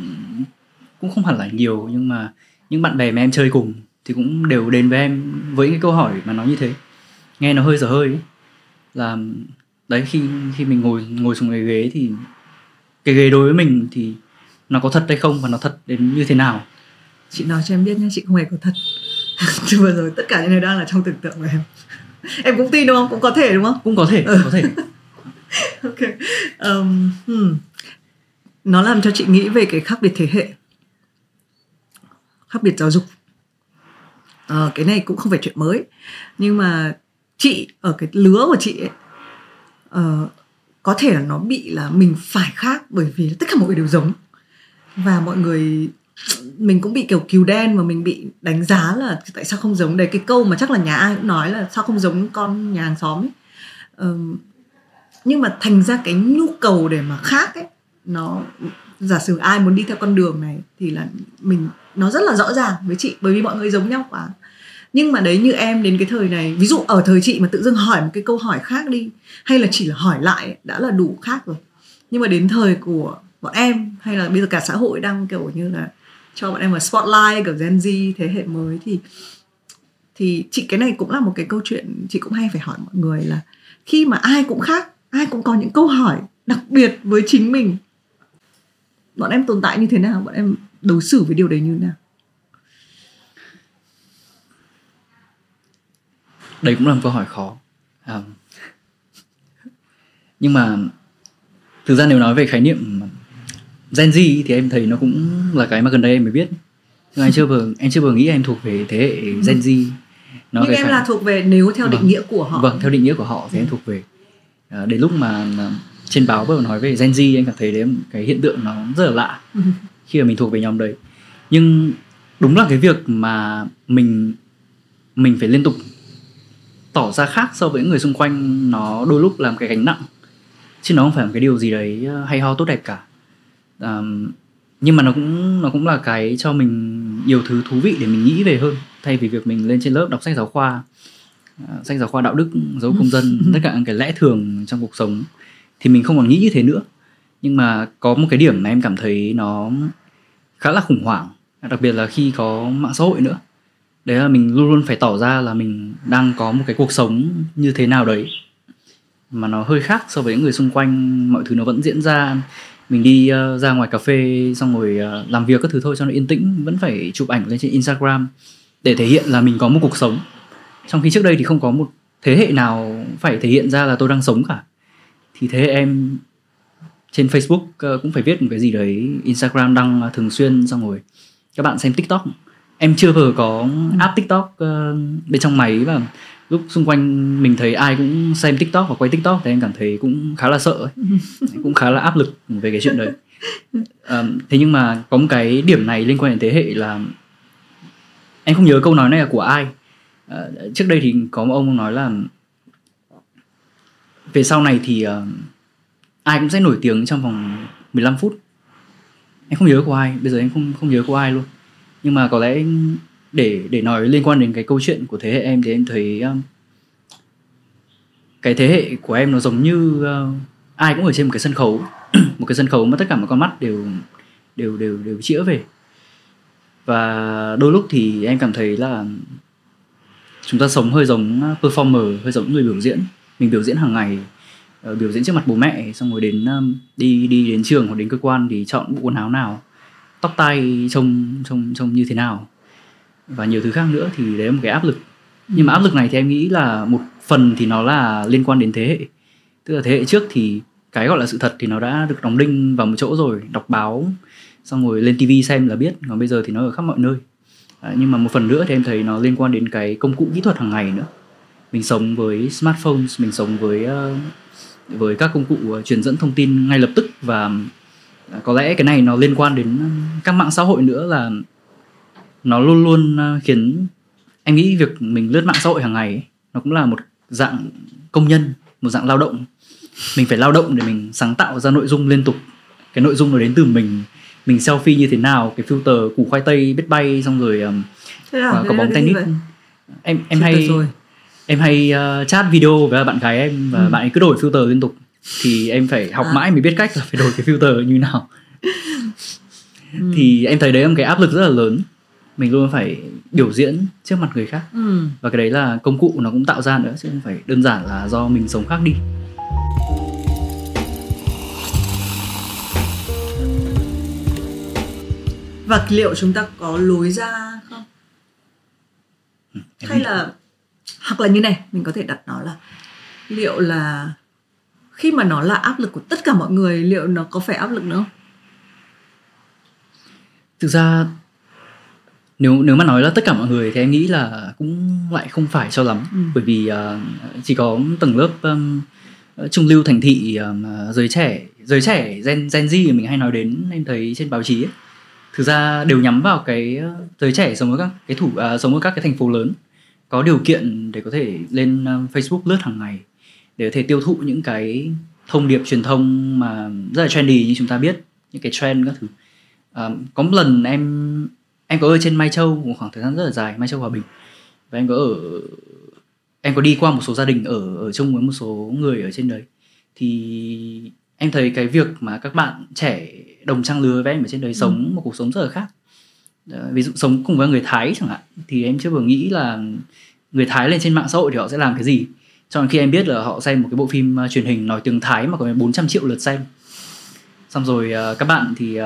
cũng không hẳn là nhiều nhưng mà những bạn bè mà em chơi cùng thì cũng đều đến với em với cái câu hỏi mà nó như thế. Nghe nó hơi dở hơi ấy. là đấy khi khi mình ngồi ngồi xuống cái ghế thì cái ghế đối với mình thì nó có thật hay không và nó thật đến như thế nào? Chị nói cho em biết nhé chị không hề có thật. *laughs* Chứ vừa rồi tất cả những này đang là trong tưởng tượng của em. *laughs* Em cũng tin đúng không? Cũng có thể đúng không? Cũng có thể ừ. có thể. *laughs* Ok. Um, hmm. nó làm cho chị nghĩ về cái khác biệt thế hệ khác biệt giáo dục à, cái này cũng không phải chuyện mới. Nhưng mà chị ở cái lứa của chị ấy uh, có thể là nó bị là mình phải khác bởi vì tất cả mọi người đều giống. Và mọi người mình cũng bị kiểu kiều đen và mình bị đánh giá là tại sao không giống. Đấy cái câu mà chắc là nhà ai cũng nói là sao không giống con nhà hàng xóm ấy. Um, nhưng mà thành ra cái nhu cầu để mà khác ấy nó giả sử ai muốn đi theo con đường này thì là mình nó rất là rõ ràng với chị, bởi vì mọi người giống nhau quá. Nhưng mà đấy, như em đến cái thời này, ví dụ ở thời chị mà tự dưng hỏi một cái câu hỏi khác đi, hay là chỉ là hỏi lại, đã là đủ khác rồi. Nhưng mà đến thời của bọn em, hay là bây giờ cả xã hội đang kiểu như là cho bọn em vào spotlight, kiểu Gen Z, thế hệ mới, thì thì chị, cái này cũng là một cái câu chuyện chị cũng hay phải hỏi mọi người là khi mà ai cũng khác, ai cũng có những câu hỏi đặc biệt với chính mình, bọn em tồn tại như thế nào? Bọn em đối xử với điều đấy như thế nào? Đây cũng là một câu hỏi khó. À, nhưng mà thực ra nếu nói về khái niệm Gen Z thì em thấy nó cũng là cái mà gần đây em mới biết. Nhưng anh chưa vừa anh chưa vừa nghĩ em thuộc về thế hệ Gen Z. Nó nhưng em khái... là thuộc về nếu theo định vâng. nghĩa của họ. Vâng theo định nghĩa của họ thì em thuộc về. À, đến lúc mà trên báo đầu nói về Gen Z anh cảm thấy đấy cái hiện tượng nó rất là lạ khi mà mình thuộc về nhóm đấy. Nhưng đúng là cái việc mà mình mình phải liên tục tỏ ra khác so với những người xung quanh nó đôi lúc làm cái gánh nặng. Chứ nó không phải một cái điều gì đấy ờ, hay ho tốt đẹp cả. Um, nhưng mà nó cũng nó cũng là cái cho mình nhiều thứ thú vị để mình nghĩ về hơn. Thay vì việc mình lên trên lớp đọc sách giáo khoa uh, sách giáo khoa đạo đức dấu công dân *laughs* tất cả những cái lẽ thường trong cuộc sống thì mình không còn nghĩ như thế nữa nhưng mà có một cái điểm mà em cảm thấy nó khá là khủng hoảng đặc biệt là khi có mạng xã hội nữa. Đấy là mình luôn luôn phải tỏ ra là mình đang có một cái cuộc sống như thế nào đấy mà nó hơi khác so với những người xung quanh mọi thứ nó vẫn diễn ra. Mình đi uh, ra ngoài cà phê xong rồi uh, làm việc các thứ thôi cho nó yên tĩnh vẫn phải chụp ảnh lên trên Instagram để thể hiện là mình có một cuộc sống. Trong khi trước đây thì không có một thế hệ nào phải thể hiện ra là tôi đang sống cả. Thì thế hệ em trên Facebook uh, cũng phải viết một cái gì đấy Instagram đăng thường xuyên xong rồi. Các bạn xem TikTok. Em chưa vừa có app tiktok uh, bên trong máy và lúc xung quanh mình thấy ai cũng xem tiktok và quay tiktok thì em cảm thấy cũng khá là sợ ấy. *laughs* cũng khá là áp lực về cái chuyện đấy. Um, thế nhưng mà có một cái điểm này liên quan đến thế hệ là em không nhớ câu nói này là của ai. Uh, trước đây thì có một ông nói là về sau này thì uh, ai cũng sẽ nổi tiếng trong vòng 15 phút. Em không nhớ của ai bây giờ em không không nhớ của ai luôn. Nhưng mà có lẽ để để nói liên quan đến cái câu chuyện của thế hệ em thì em thấy um, cái thế hệ của em nó giống như uh, ai cũng ở trên một cái sân khấu. *clears throat* Một cái sân khấu mà tất cả mọi con mắt đều đều đều đều chĩa về. Và đôi lúc thì em cảm thấy là chúng ta sống hơi giống uh, performer hơi giống người biểu diễn. Mình biểu diễn hàng ngày uh, biểu diễn trước mặt bố mẹ xong rồi đến um, đi đi đến trường hoặc đến cơ quan thì chọn bộ quần áo nào tóc tai trông trông trông như thế nào. Và nhiều thứ khác nữa thì đấy là một cái áp lực. Nhưng mà áp lực này thì em nghĩ là một phần thì nó là liên quan đến thế hệ. Tức là thế hệ trước thì cái gọi là sự thật thì nó đã được đóng đinh vào một chỗ rồi đọc báo xong rồi lên tivi xem là biết. Còn bây giờ thì nó ở khắp mọi nơi. À, nhưng mà một phần nữa thì em thấy nó liên quan đến cái công cụ kỹ thuật hàng ngày nữa. Mình sống với smartphones mình sống với uh, với các công cụ uh, truyền dẫn thông tin ngay lập tức và có lẽ cái này nó liên quan đến các mạng xã hội nữa là nó luôn luôn uh, khiến em nghĩ việc mình lướt mạng xã hội hàng ngày ấy, nó cũng là một dạng công nhân một dạng lao động. Mình phải lao động để mình sáng tạo ra nội dung liên tục. Cái nội dung nó đến từ mình mình selfie như thế nào cái filter củ khoai tây biết bay xong rồi um, à, có bóng tennis. em em hay em hay uh, chat video với bạn gái em và ừ. bạn ấy cứ đổi filter liên tục thì em phải học à. mãi mới biết cách là phải đổi cái filter như nào *laughs* ừ. thì em thấy đấy là một cái áp lực rất là lớn mình luôn phải biểu diễn trước mặt người khác ừ. và cái đấy là công cụ nó cũng tạo ra nữa chứ không phải đơn giản là do mình sống khác đi và liệu chúng ta có lối ra không ừ, hay là hoặc là như này mình có thể đặt nó là liệu là khi mà nó là áp lực của tất cả mọi người liệu nó có phải áp lực nữa không? Thực ra nếu nếu mà nói là tất cả mọi người thì em nghĩ là cũng lại không phải cho lắm. Ừ. bởi vì uh, chỉ có tầng lớp um, trung lưu thành thị um, giới trẻ giới trẻ gen gen Z mình hay nói đến em thấy trên báo chí ấy, thực ra đều nhắm vào cái giới trẻ sống ở các cái thủ uh, sống ở các cái thành phố lớn có điều kiện để có thể lên uh, Facebook lướt hàng ngày để có thể tiêu thụ những cái thông điệp truyền thông mà rất là trendy như chúng ta biết những cái trend các thứ à, có một lần em em có ở trên Mai Châu một khoảng thời gian rất là dài Mai Châu Hòa Bình và em có ở em có đi qua một số gia đình ở ở chung với một số người ở trên đấy thì em thấy cái việc mà các bạn trẻ đồng trang lứa với em ở trên đấy ừ. sống ừ. một cuộc sống rất là khác Ờ, ví dụ sống cùng với người Thái chẳng hạn thì em chưa vừa nghĩ là người Thái lên trên mạng xã hội thì họ sẽ làm cái gì? Cho đến khi em biết là họ xem một cái bộ phim uh, truyền hình nói tiếng Thái mà có đến 400 triệu lượt xem. Xong rồi uh, các bạn thì uh,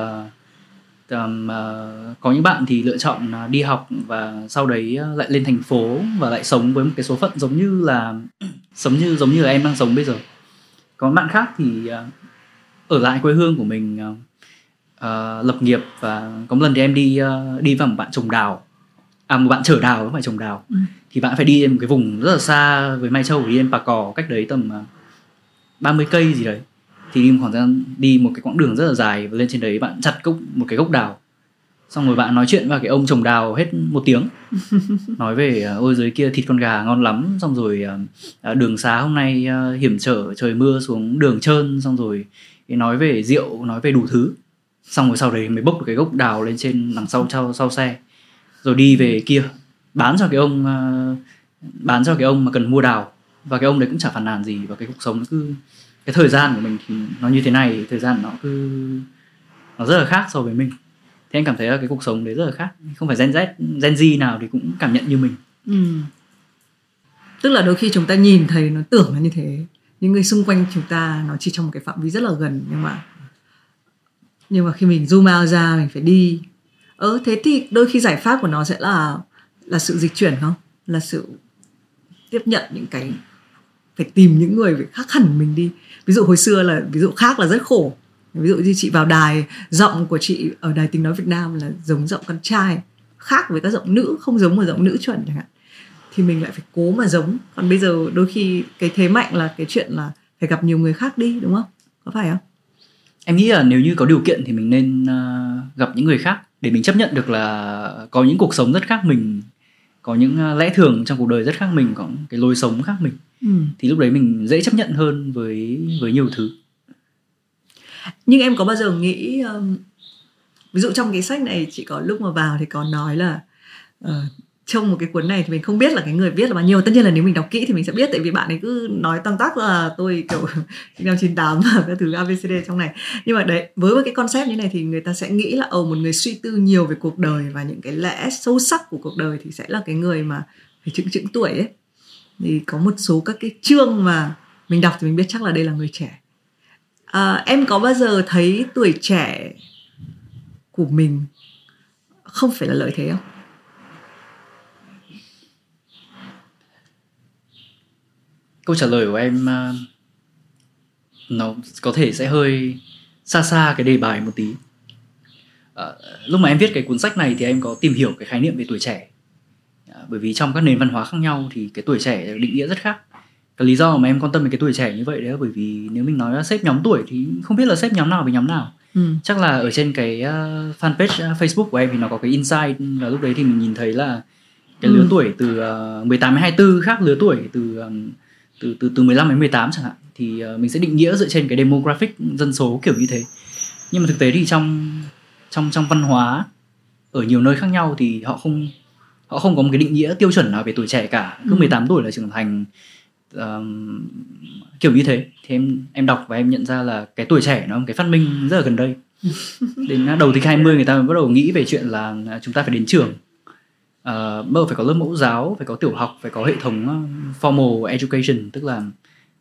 um, uh, có những bạn thì lựa chọn uh, đi học và sau đấy uh, lại lên thành phố và lại sống với một cái số phận giống như là *clears throat* sống như giống như là em đang sống bây giờ. Còn bạn khác thì uh, ở lại quê hương của mình uh, uh, lập nghiệp và có một lần thì em đi uh, đi vào một bạn trồng đào. À một bạn chở đào không phải trồng đào. Ừ. thì bạn phải đi một cái vùng rất là xa với mai châu đi đến bà cò cách đấy tầm uh, 30 cây gì đấy. Thì đi một khoảng gian đi một cái quãng đường rất là dài và lên trên đấy bạn chặt gốc một cái gốc đào. Xong rồi bạn nói chuyện với cái ông trồng đào hết một tiếng. *laughs* Nói về ôi dưới kia thịt con gà ngon lắm. Xong rồi đường xá hôm nay hiểm trở trời mưa xuống đường trơn. Xong rồi nói về rượu nói về đủ thứ xong rồi sau đấy mới bốc được cái gốc đào lên trên đằng sau sau, sau xe. Rồi đi về kia bán cho cái ông uh, bán cho cái ông mà cần mua đào. Và cái ông đấy cũng chả phản nàn gì và cái cuộc sống. Nó cứ cái thời gian của mình thì nó như thế này thời gian nó cứ nó rất là khác so với mình. Thế anh cảm thấy là cái cuộc sống đấy rất là khác. Không phải gen z gen z nào thì cũng cảm nhận như mình. Ừ. tức là đôi khi chúng ta nhìn thấy nó tưởng là như thế. Những người xung quanh chúng ta nó chỉ trong một cái phạm vi rất là gần nhưng mà nhưng mà khi mình zoom out ra, mình phải đi. Ừ thế thì đôi khi giải pháp của nó sẽ là là sự dịch chuyển không? Là sự tiếp nhận những cái, phải tìm những người khác hẳn mình đi. Ví dụ hồi xưa là, ví dụ khác là rất khổ. Ví dụ như chị vào đài, giọng của chị ở đài tiếng nói Việt Nam là giống giọng con trai, khác với các giọng nữ, không giống một giọng nữ chuẩn chẳng hạn. Thì mình lại phải cố mà giống. Còn bây giờ đôi khi cái thế mạnh là cái chuyện là phải gặp nhiều người khác đi, đúng không? Có phải không? Em nghĩ là nếu như có điều kiện thì mình nên uh, gặp những người khác để mình chấp nhận được là có những cuộc sống rất khác mình có những uh, lẽ thường trong cuộc đời rất khác mình có cái lối sống khác mình ừ. thì lúc đấy mình dễ chấp nhận hơn với với nhiều thứ nhưng em có bao giờ nghĩ um, ví dụ trong cái sách này chỉ có lúc mà vào thì có nói là uh, trong một cái cuốn này thì mình không biết là cái người viết là bao nhiêu. Tất nhiên là nếu mình đọc kỹ thì mình sẽ biết tại vì bạn ấy cứ nói tăng tác là tôi kiểu sinh *laughs* năm 98 và các thứ ABCD trong này. Nhưng mà đấy với một cái concept như này thì người ta sẽ nghĩ là ồ một người suy tư nhiều về cuộc đời và những cái lẽ sâu sắc của cuộc đời thì sẽ là cái người mà phải chững chững tuổi ấy. Thì có một số các cái chương mà mình đọc thì mình biết chắc là đây là người trẻ. À, em có bao giờ thấy tuổi trẻ của mình không phải là lợi thế không? Câu trả lời của em uh, nó có thể sẽ hơi xa xa cái đề bài một tí uh, lúc mà em viết cái cuốn sách này thì em có tìm hiểu cái khái niệm về tuổi trẻ uh, bởi vì trong các nền văn hóa khác nhau thì cái tuổi trẻ định nghĩa rất khác cái lý do mà em quan tâm về cái tuổi trẻ như vậy đấy là bởi vì nếu mình nói là xếp nhóm tuổi thì không biết là xếp nhóm nào với nhóm nào ừ. chắc là ở trên cái uh, fanpage uh, Facebook của em thì nó có cái insight và lúc đấy thì mình nhìn thấy là cái lứa ừ. tuổi từ uh, 18 đến 24 khác lứa tuổi từ um, từ từ từ 15 đến 18 chẳng hạn thì uh, mình sẽ định nghĩa dựa trên cái demographic dân số kiểu như thế. Nhưng mà thực tế thì trong trong trong văn hóa ở nhiều nơi khác nhau thì họ không họ không có một cái định nghĩa tiêu chuẩn nào về tuổi trẻ cả. Cứ 18 ừ. tuổi là trưởng thành um, kiểu như thế. Thì em em đọc và em nhận ra là cái tuổi trẻ nó một cái phát minh rất là gần đây. *laughs* Đến đầu thế kỷ 20 người ta mới bắt đầu nghĩ về chuyện là chúng ta phải đến trường uh, bắt đầu phải có lớp mẫu giáo phải có tiểu học phải có hệ thống uh, formal education tức là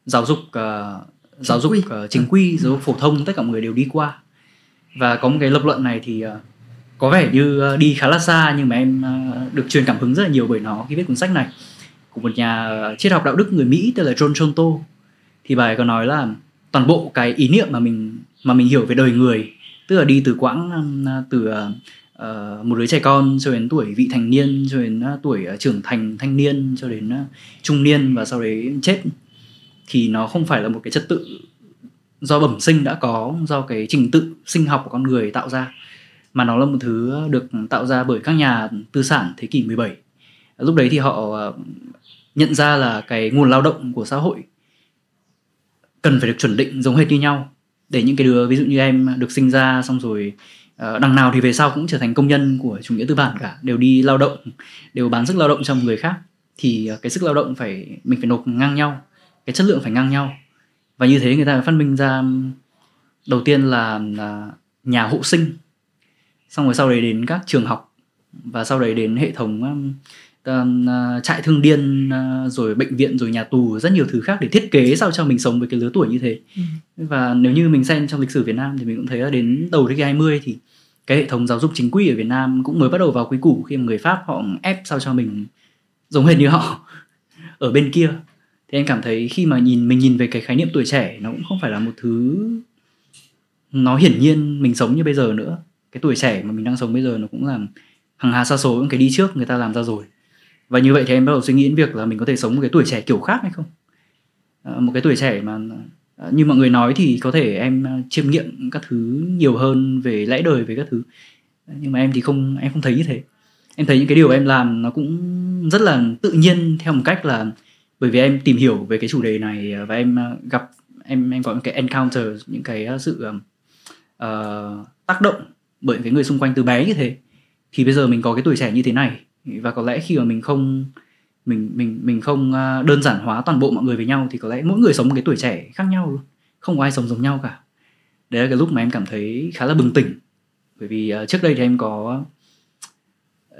giáo dục uh, giáo dục uh, chính quy giáo dục phổ thông tất cả mọi người đều đi qua. Và có một cái lập luận này thì uh, có vẻ như uh, đi khá là xa nhưng mà em uh, được truyền cảm hứng rất là nhiều bởi nó khi viết cuốn sách này của một nhà triết học đạo đức người Mỹ tên là John Chonto. Thì bài có nói là toàn bộ cái ý niệm mà mình mà mình hiểu về đời người tức là đi từ quãng từ uh, một đứa trẻ con cho đến tuổi vị thành niên cho đến uh, tuổi uh, trưởng thành thanh niên cho đến uh, trung niên và sau đấy chết. Thì nó không phải là một cái trật tự do bẩm sinh đã có do cái trình tự sinh học của con người tạo ra mà nó là một thứ được tạo ra bởi các nhà tư sản thế kỷ 17 lúc đấy thì họ nhận ra là cái nguồn lao động của xã hội cần phải được chuẩn định giống hệt như nhau. Để những cái đứa ví dụ như em được sinh ra xong rồi uh, Ờ, đằng nào thì về sau cũng trở thành công nhân của chủ nghĩa tư bản cả. Đều đi lao động đều bán sức lao động cho người khác. Thì ờ, cái sức lao động phải mình phải nộp ngang nhau cái chất lượng phải ngang nhau. Và như thế người ta phát minh ra đầu tiên là, là nhà hộ sinh. Xong rồi sau đấy đến các trường học. Và sau đấy đến hệ thống uh, trại thương điên uh, rồi bệnh viện rồi nhà tù rất nhiều thứ khác để thiết kế sao cho mình sống với cái lứa tuổi như thế. Ừ. và nếu như mình xem trong lịch sử Việt Nam thì mình cũng thấy là đến đầu thế kỷ 20 thì cái hệ thống giáo dục chính quy ở Việt Nam cũng mới bắt đầu vào quý củ khi mà người Pháp họ ép sao cho mình giống hệt như họ *laughs* ở bên kia. Thì anh cảm thấy khi mà nhìn mình nhìn về cái khái niệm tuổi trẻ nó cũng không phải là một thứ nó hiển nhiên mình sống như bây giờ nữa. Cái tuổi trẻ mà mình đang sống bây giờ nó cũng là hàng hà sa số những cái đi trước người ta làm ra rồi và như vậy thì em bắt đầu suy nghĩ đến việc là mình có thể sống một cái tuổi trẻ kiểu khác hay không? À, một cái tuổi trẻ mà ờ, như mọi người nói thì có thể em ờ, chiêm nghiệm các thứ nhiều hơn về lẽ đời về các thứ. Nhưng mà em thì không em không thấy như thế. Em thấy những cái điều em làm nó cũng rất là tự nhiên theo một cách là bởi vì em tìm hiểu về cái chủ đề này và em gặp em em có những cái encounter những cái sự uh, tác động bởi cái người xung quanh từ bé như thế. Thì bây giờ mình có cái tuổi trẻ như thế này và có lẽ khi mà mình không mình mình mình không à, đơn giản hóa toàn bộ mọi người với nhau thì có lẽ mỗi người sống một cái tuổi trẻ khác nhau luôn. Không có ai sống giống nhau cả. Đấy là cái lúc mà em cảm thấy khá là bừng tỉnh. Bởi vì uh, trước đây thì em có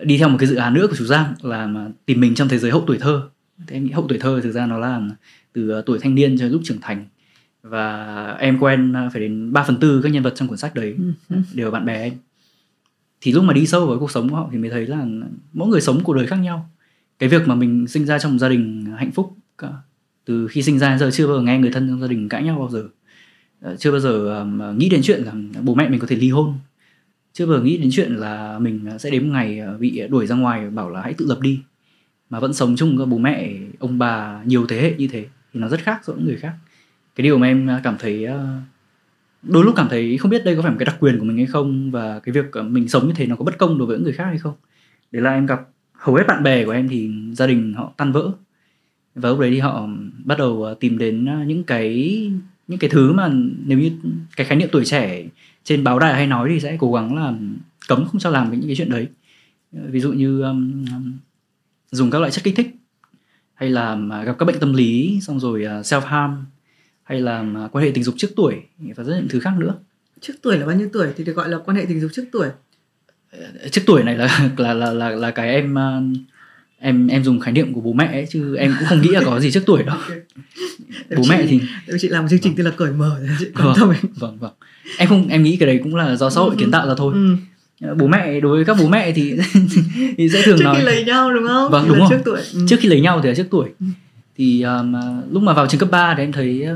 đi theo một cái dự án nữa của chú Giang là mà tìm mình trong thế giới hậu tuổi thơ. Thế em nghĩ hậu tuổi thơ thực ra nó là từ uh, tuổi thanh niên cho đến lúc trưởng thành. Và em quen phải đến 3 phần tư các nhân vật trong cuốn sách đấy. Ừ. đều là bạn bè em thì lúc mà đi sâu vào cuộc sống của họ thì mới thấy là mỗi người sống cuộc đời khác nhau. Cái việc mà mình sinh ra trong một gia đình hạnh phúc cả, từ khi sinh ra giờ chưa bao giờ nghe người thân trong gia đình cãi nhau bao giờ. Ờ, chưa bao giờ nghĩ đến chuyện là bố mẹ mình có thể ly hôn. Chưa bao giờ nghĩ đến chuyện là mình sẽ đến một ngày ờ, bị đuổi ra ngoài bảo là hãy tự lập đi. Mà vẫn sống chung với bố mẹ, ông bà nhiều thế hệ như thế thì nó rất khác so với người khác. Cái điều mà em ờ, cảm thấy đôi lúc cảm thấy không biết đây có phải một cái đặc quyền của mình hay không và cái việc ờ, mình sống như thế nó có bất công đối với người khác hay không. Đấy là em gặp hầu hết bạn bè của em thì gia đình họ tan vỡ. Và lúc đấy thì họ bắt đầu ờ, tìm đến ờ, những cái những cái thứ mà nếu như cái khái niệm tuổi trẻ trên báo đài hay nói thì sẽ cố gắng là cấm không cho làm những cái chuyện đấy. Ví dụ như um, dùng các loại chất kích thích hay là gặp các bệnh tâm lý xong rồi self harm hay là quan hệ tình dục trước tuổi và rất nhiều thứ khác nữa? Trước tuổi là bao nhiêu tuổi thì được gọi là quan hệ tình dục trước tuổi? Ờ, trước tuổi này là *laughs* là là là, là cái em ờ, em em dùng khái niệm của bố mẹ ấy, chứ em cũng không nghĩ là có gì trước tuổi đâu. *laughs* Bố chị, mẹ thì chị làm chương trình tên là cởi mở *laughs* chị quan vâng, vâng vâng. Em không em nghĩ cái đấy cũng là do xã hội kiến tạo ra thôi. Ừ. Ờ, bố mẹ đối với các bố mẹ thì thì sẽ thường trước nói khi lấy nhau đúng không? Vâng đúng rồi. trước tuổi. Ừ. trước khi lấy nhau thì là trước tuổi. Ừ thì um, lúc mà vào trường cấp 3 thì em thấy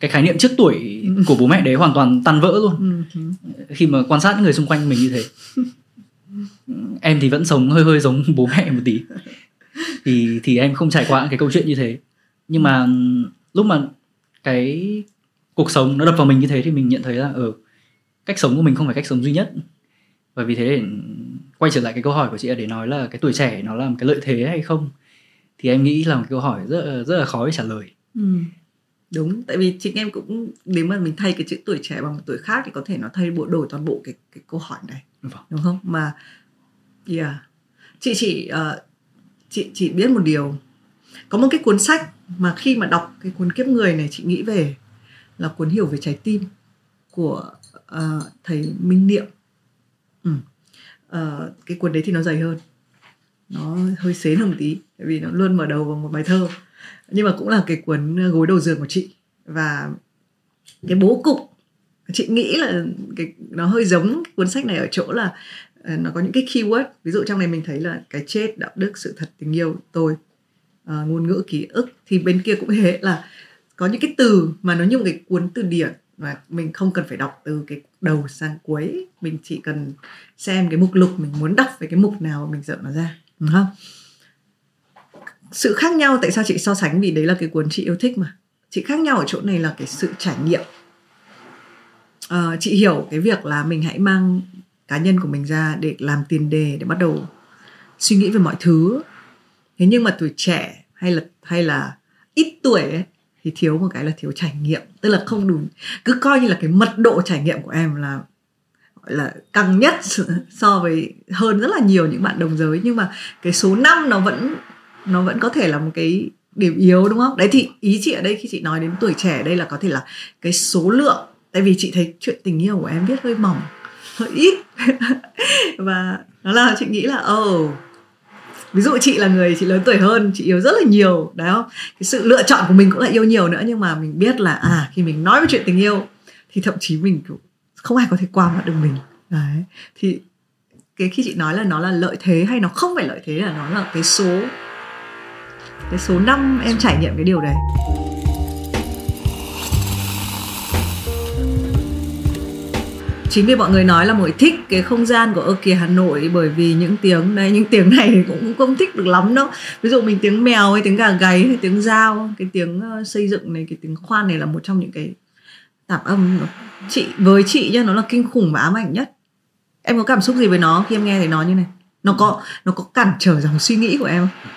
cái khái niệm trước tuổi của bố mẹ đấy hoàn toàn tan vỡ luôn. Ừ. khi mà quan sát những người xung quanh mình như thế. *laughs* Em thì vẫn sống hơi hơi giống bố mẹ một tí. Thì thì em không trải qua cái câu chuyện như thế. Nhưng mà lúc mà cái cuộc sống nó đập vào mình như thế thì mình nhận thấy là ở ừ, cách sống của mình không phải cách sống duy nhất. Và vì thế để quay trở lại cái câu hỏi của chị để nói là cái tuổi trẻ nó là một cái lợi thế hay không thì em nghĩ là một câu hỏi rất rất là khó để trả lời. Ừ. đúng tại vì chính em cũng nếu mà mình thay cái chữ tuổi trẻ bằng một tuổi khác thì có thể nó thay bộ đổi toàn bộ cái cái câu hỏi này. Vâng. đúng không? Mà yeah. Chị chỉ uh, chị chỉ biết một điều. Có một cái cuốn sách mà khi mà đọc cái cuốn kiếp người này chị nghĩ về là cuốn hiểu về trái tim của uh, thầy Minh Niệm. Ừ. uh, cái cuốn đấy thì nó dày hơn. Nó hơi xến hơn một tí tại vì nó luôn mở đầu bằng một bài thơ. Nhưng mà cũng là cái cuốn ờ, gối đầu giường của chị. Và cái bố cục chị nghĩ là cái nó hơi giống cuốn sách này ở chỗ là ờ, nó có những cái keyword. Ví dụ trong này mình thấy là cái chết đạo đức sự thật tình yêu tôi à, ngôn ngữ ký ức. Thì bên kia cũng thế là có những cái từ mà nó như một cái cuốn từ điển và mình không cần phải đọc từ cái đầu sang cuối. Mình chỉ cần xem cái mục lục mình muốn đọc về cái mục nào mình dọn nó ra. Ừ Đúng không sự khác nhau tại sao chị so sánh vì đấy là cái cuốn chị yêu thích mà. Chị khác nhau ở chỗ này là cái sự trải nghiệm. À, chị hiểu cái việc là mình hãy mang cá nhân của mình ra để làm tiền đề để bắt đầu suy nghĩ về mọi thứ. Thế nhưng mà tuổi trẻ hay là hay là ít tuổi ấy, thì thiếu một cái là thiếu trải nghiệm. Tức là không đủ cứ coi như là cái mật độ trải nghiệm của em là gọi là căng nhất *laughs* so với hơn rất là nhiều những bạn đồng giới. Nhưng mà cái số năm nó vẫn nó vẫn có thể là một cái điểm yếu đúng không? Đấy thì ý chị ở đây khi chị nói đến tuổi trẻ đây là có thể là cái số lượng. Tại vì chị thấy chuyện tình yêu của em viết hơi mỏng hơi ít. *laughs* Và nó là chị nghĩ là ồ oh, ví dụ chị là người chị lớn tuổi hơn chị yêu rất là nhiều đấy không? Cái sự lựa chọn của mình cũng là yêu nhiều nữa nhưng mà mình biết là à khi mình nói về chuyện tình yêu thì thậm chí mình không ai có thể qua mặt được mình. Đấy thì cái khi chị nói là nó là lợi thế hay nó không phải lợi thế là nó là cái số cái số năm em trải nghiệm cái điều đấy. Chính vì mọi người nói là mọi người thích cái không gian của ơ kìa Hà Nội bởi vì những tiếng này, những tiếng này *laughs* cũng không thích được lắm đâu. Ví dụ mình tiếng mèo hay tiếng gà gáy hay tiếng dao, cái tiếng ờ, xây dựng này, cái tiếng khoan này là một trong những cái tạp âm chị, với chị nhá, nó là kinh khủng và ám ảnh nhất. Em có cảm xúc gì với nó khi em nghe thấy nó như này? Nó có nó có cản trở dòng suy nghĩ của em không?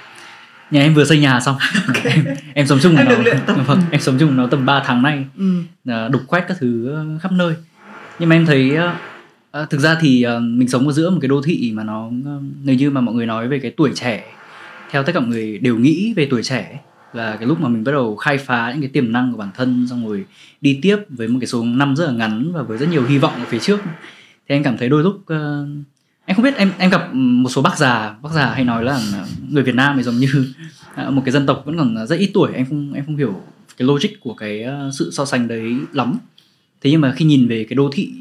Nhà em vừa xây nhà xong. *laughs* Okay. em, em sống chung em nó. vâng, em sống chung nó tầm 3 tháng nay. Ừ. đục khoét các thứ ờ, khắp nơi. Nhưng mà em thấy uh, thực ra thì mình sống ở giữa một cái đô thị mà nó nếu như mà mọi người nói về cái tuổi trẻ theo tất cả mọi người đều nghĩ về tuổi trẻ là cái lúc mà mình bắt đầu khai phá những cái tiềm năng của bản thân xong rồi đi tiếp với một cái số năm rất là ngắn và với rất nhiều hy vọng ở phía trước. Thì anh cảm thấy đôi lúc uh, em không biết em em gặp một số bác già bác già hay nói là người Việt Nam thì giống như một cái dân tộc vẫn còn rất ít tuổi. Em không em không hiểu cái logic của cái sự so sánh đấy lắm. Thế nhưng mà khi nhìn về cái đô thị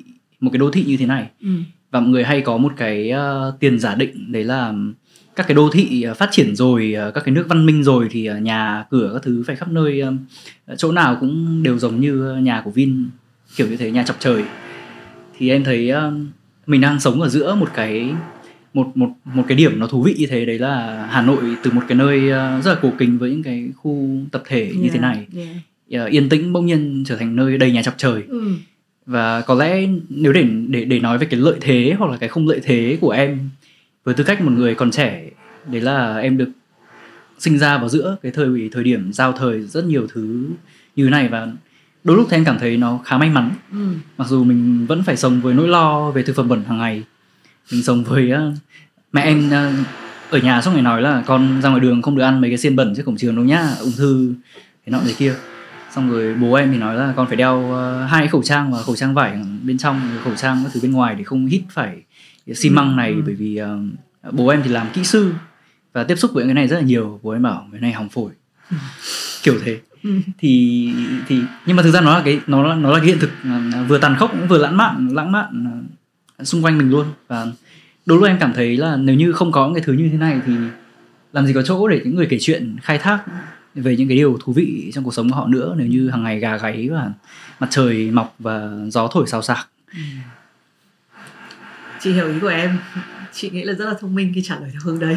một cái đô thị như thế này ừ. và mọi người hay có một cái uh, tiền giả định đấy là các cái đô thị phát triển rồi các cái nước văn minh rồi thì nhà cửa các thứ phải khắp nơi chỗ nào cũng đều giống như nhà của Vin kiểu như thế nhà chọc trời. Thì em thấy mình đang sống ở giữa một cái một một một cái điểm nó thú vị như thế đấy là Hà Nội từ một cái nơi uh, rất là cổ kính với những cái khu tập thể như thế này. yeah. Uh, yên tĩnh bỗng nhiên trở thành nơi đầy nhà chọc trời. Ừ. và có lẽ nếu để để để nói về cái lợi thế hoặc là cái không lợi thế của em với tư cách một người còn trẻ đấy là em được sinh ra vào giữa cái thời thời điểm giao thời rất nhiều thứ như thế này. Và đôi lúc thì em cảm thấy nó khá may mắn. Ừ. mặc dù mình vẫn phải sống với nỗi lo về thực phẩm bẩn hàng ngày. Mình sống với uh, mẹ em uh, ở nhà xong rồi nói là con ra ngoài đường không được ăn mấy cái xiên bẩn trước cổng trường đâu nhá ung thư thế nọ thế kia. Xong rồi bố em thì nói là con phải đeo uh, hai khẩu trang và khẩu trang vải bên trong khẩu trang các thứ bên ngoài để không hít phải xi măng này. Ừ. bởi vì uh, bố em thì làm kỹ sư và tiếp xúc với cái này rất là nhiều. Bố em bảo cái này hỏng phổi. Ừ. kiểu thế ừ. thì thì nhưng mà thực ra nó là cái nó là nó là cái hiện thực. Uh, vừa tàn khốc cũng vừa lãng mạn lãng mạn uh, xung quanh mình luôn. Và đôi lúc em cảm thấy là nếu như không có cái thứ như thế này thì làm gì có chỗ để những người kể chuyện khai thác về những cái điều thú vị trong cuộc sống của họ nữa nếu như hàng ngày gà gáy và mặt trời mọc và gió thổi xào xạc. Ừ. chị hiểu ý của em. Chị nghĩ là rất là thông minh khi trả lời theo hướng đấy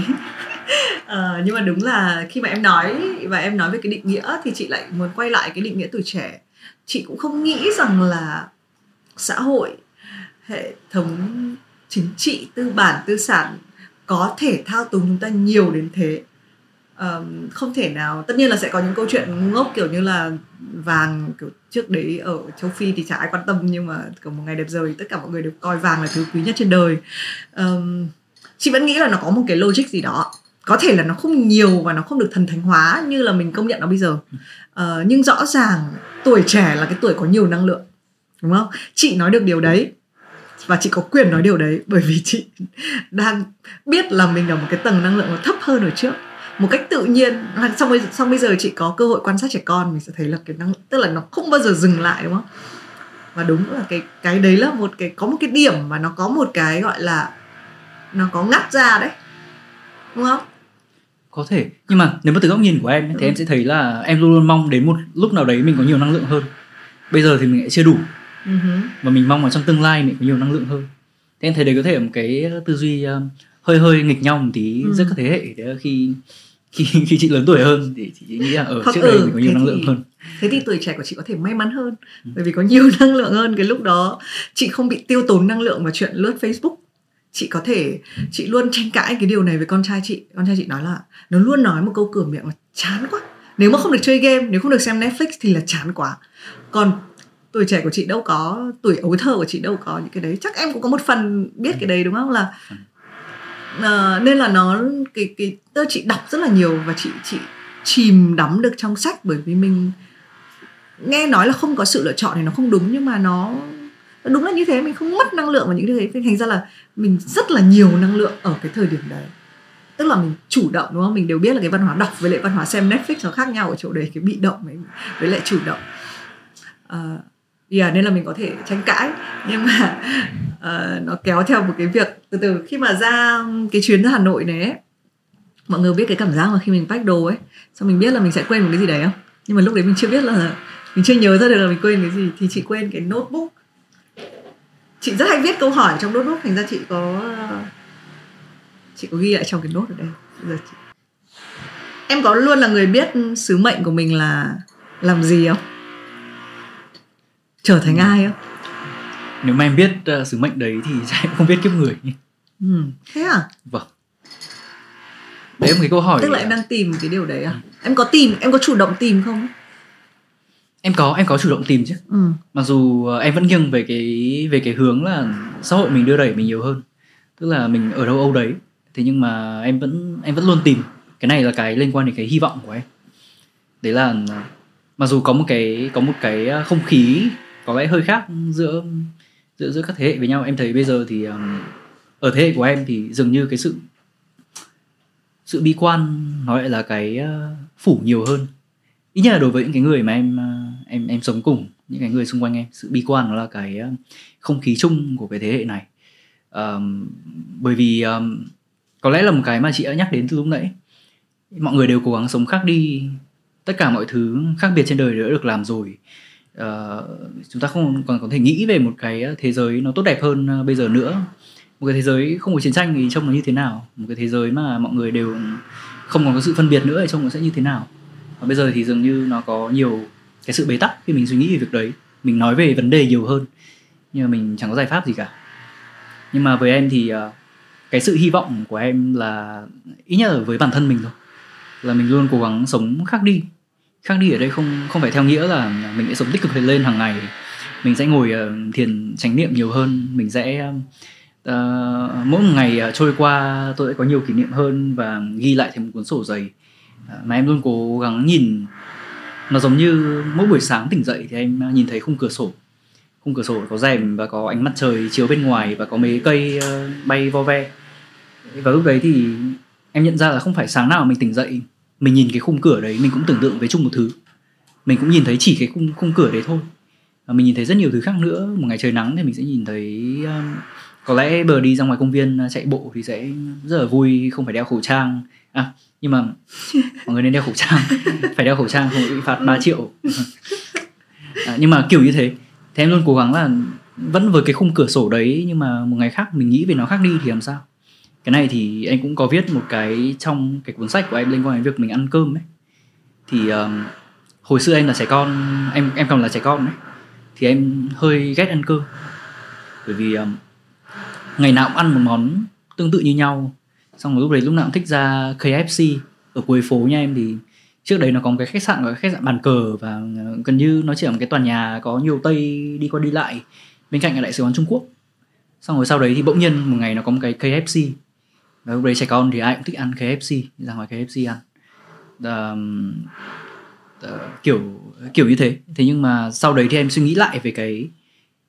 à, nhưng mà đúng là khi mà em nói và em nói về cái định nghĩa thì chị lại muốn quay lại cái định nghĩa tuổi trẻ. Chị cũng không nghĩ rằng là xã hội hệ thống chính trị tư bản tư sản có thể thao túng chúng ta nhiều đến thế. Um, không thể nào. Tất nhiên là sẽ có những câu chuyện ngốc kiểu như là vàng kiểu trước đấy ở châu phi thì chả ai quan tâm nhưng mà kiểu một ngày đẹp rồi tất cả mọi người đều coi vàng là thứ quý nhất trên đời. Um, chị vẫn nghĩ là nó có một cái logic gì đó có thể là nó không nhiều và nó không được thần thánh hóa như là mình công nhận nó bây giờ. Ờ, nhưng rõ ràng tuổi trẻ là cái tuổi có nhiều năng lượng đúng không? Chị nói được điều đấy và chị có quyền nói điều đấy bởi vì chị đang biết là mình ở một cái tầng năng lượng nó thấp hơn ở trước. Một cách tự nhiên xong bây xong bây giờ chị có cơ hội quan sát trẻ con mình sẽ thấy là cái năng tức là nó không bao giờ dừng lại đúng không? Và đúng là cái cái đấy là một cái có một cái điểm mà nó có một cái gọi là nó có ngắt ra đấy đúng không? Có thể nhưng mà nếu mà từ góc nhìn của em thì ừ. em sẽ thấy là em luôn luôn mong đến một lúc nào đấy mình có nhiều năng lượng hơn bây giờ thì mình lại chưa đủ uh-huh. và mình mong là trong tương lai mình có nhiều năng lượng hơn thế em thấy đấy có thể một cái tư duy uh, hơi hơi nghịch nhau một tí uh-huh. giữa các thế hệ để khi khi khi chị lớn tuổi hơn thì chị nghĩ là ở trước ừ, đây mình có nhiều năng lượng hơn thế thì tuổi trẻ của chị có thể may mắn hơn ừ. bởi vì có nhiều *laughs* năng lượng hơn cái lúc đó chị không bị tiêu tốn năng lượng vào chuyện lướt facebook chị có thể chị luôn tranh cãi cái điều này với con trai chị. Con trai chị nói là nó luôn nói một câu cửa miệng là chán quá. Nếu mà không được chơi game nếu không được xem netflix thì là chán quá. Còn tuổi trẻ của chị đâu có tuổi ấu thơ của chị đâu có những cái đấy. Chắc em cũng có một phần biết cái đấy đúng không? Là uh, nên là nó cái cái tớ chị đọc rất là nhiều và chị chị chìm đắm được trong sách bởi vì mình nghe nói là không có sự lựa chọn thì nó không đúng nhưng mà nó đúng là như thế mình không mất năng lượng vào những cái thế thành ra là mình rất là nhiều năng lượng ở cái thời điểm đấy. Tức là mình chủ động đúng không? Mình đều biết là cái văn hóa đọc với lại văn hóa xem Netflix nó khác nhau ở chỗ đấy cái bị động với, với lại chủ động. Uh, yeah, nên là mình có thể tranh cãi. Nhưng mà uh, *laughs* nó kéo theo một cái việc từ từ khi mà ra cái chuyến ra Hà Nội này ấy, mọi người biết cái cảm giác mà khi mình pack đồ ấy xong mình biết là mình sẽ quên một cái gì đấy không? Nhưng mà lúc đấy mình chưa biết là mình chưa nhớ ra được là mình quên cái gì thì chị quên cái notebook chị rất hay viết câu hỏi trong đốt nốt thành ra chị có chị có ghi lại trong cái nốt ở đây giờ chị... em có luôn là người biết sứ mệnh của mình là làm gì không trở thành ừ. ai không nếu mà em biết uh, sứ mệnh đấy thì *laughs* em không biết kiếp người ừ. thế à vâng đấy là một cái câu hỏi tức là em đang tìm cái điều đấy à ừ. em có tìm em có chủ động tìm không em có em có chủ động tìm chứ. Ừ. mặc dù uh, em vẫn nghiêng về cái về cái hướng là xã hội mình đưa đẩy mình nhiều hơn. Tức là mình ở đâu âu đấy. Thế nhưng mà em vẫn em vẫn luôn tìm. Cái này là cái liên quan đến cái hy vọng của em. Đấy là mặc dù có một cái có một cái không khí có lẽ hơi khác giữa giữa giữa các thế hệ với nhau. Em thấy bây giờ thì um, ở thế hệ của em thì dường như cái sự sự bi quan nó lại là cái uh, phủ nhiều hơn. Ít nhất là đối với những cái người mà em uh, em em sống cùng những cái người xung quanh em. Sự bi quan là cái ờ, không khí chung của cái thế hệ này. Um, bởi vì um, có lẽ là một cái mà chị đã nhắc đến từ lúc nãy. Mọi người đều cố gắng sống khác đi. Tất cả mọi thứ khác biệt trên đời đều đã được làm rồi. Uh, chúng ta không còn có thể nghĩ về một cái thế giới nó tốt đẹp hơn ờ, bây giờ nữa. Một cái thế giới không có chiến tranh thì trông nó như thế nào? Một cái thế giới mà mọi người đều không còn có sự phân biệt nữa thì trông nó sẽ như thế nào? Và bây giờ thì dường như nó có nhiều cái sự bế tắc khi mình suy nghĩ về việc đấy. Mình nói về vấn đề nhiều hơn nhưng mà mình chẳng có giải pháp gì cả. Nhưng mà với em thì uh, cái sự hy vọng của em là ít nhất là với bản thân mình thôi. Là mình luôn cố gắng sống khác đi. Khác đi ở đây không không phải theo nghĩa là mình sẽ sống tích cực lên hàng ngày. Mình sẽ ngồi uh, thiền chánh niệm nhiều hơn. Mình sẽ uh, mỗi một ngày uh, trôi qua tôi sẽ có nhiều kỷ niệm hơn và ghi lại thành một cuốn sổ dày uh, mà em luôn cố gắng nhìn nó giống như mỗi buổi sáng tỉnh dậy thì em nhìn thấy khung cửa sổ. Khung cửa sổ có rèm và có ánh mặt trời chiếu bên ngoài và có mấy cây ờ, bay vo ve. Và lúc đấy thì em nhận ra là không phải sáng nào mình tỉnh dậy mình nhìn cái khung cửa đấy mình cũng tưởng tượng với chung một thứ. Mình cũng nhìn thấy chỉ cái khung khung cửa đấy thôi. Và mình nhìn thấy rất nhiều thứ khác nữa. Một ngày trời nắng thì mình sẽ nhìn thấy um, có lẽ bờ đi ra ngoài công viên ờ, chạy bộ thì sẽ rất là vui không phải đeo khẩu trang. À nhưng mà mọi người nên đeo khẩu trang *laughs* phải đeo khẩu trang không bị phạt 3 triệu. À, nhưng mà kiểu như thế. Thì em luôn cố gắng là vẫn với cái khung cửa sổ đấy nhưng mà một ngày khác mình nghĩ về nó khác đi thì làm sao? Cái này thì anh cũng có viết một cái trong cái cuốn sách của em liên quan đến việc mình ăn cơm ấy. Thì um, hồi xưa em là trẻ con em em còn là trẻ con đấy thì em hơi ghét ăn cơm. Bởi vì um, ngày nào cũng ăn một món tương tự như nhau xong rồi lúc đấy lúc nào cũng thích ra KFC ở cuối phố nha em thì trước đấy nó có một cái khách sạn cái khách sạn bàn cờ và ờ, gần như nó chỉ là một cái tòa nhà có nhiều tây đi qua đi lại. Bên cạnh là đại sứ quán Trung Quốc. Xong rồi sau đấy thì bỗng nhiên một ngày nó có một cái KFC và lúc đấy trẻ con thì ai cũng thích ăn KFC ra ngoài KFC ăn. Um, uh, kiểu kiểu như thế. Thế nhưng mà sau đấy thì em suy nghĩ lại về cái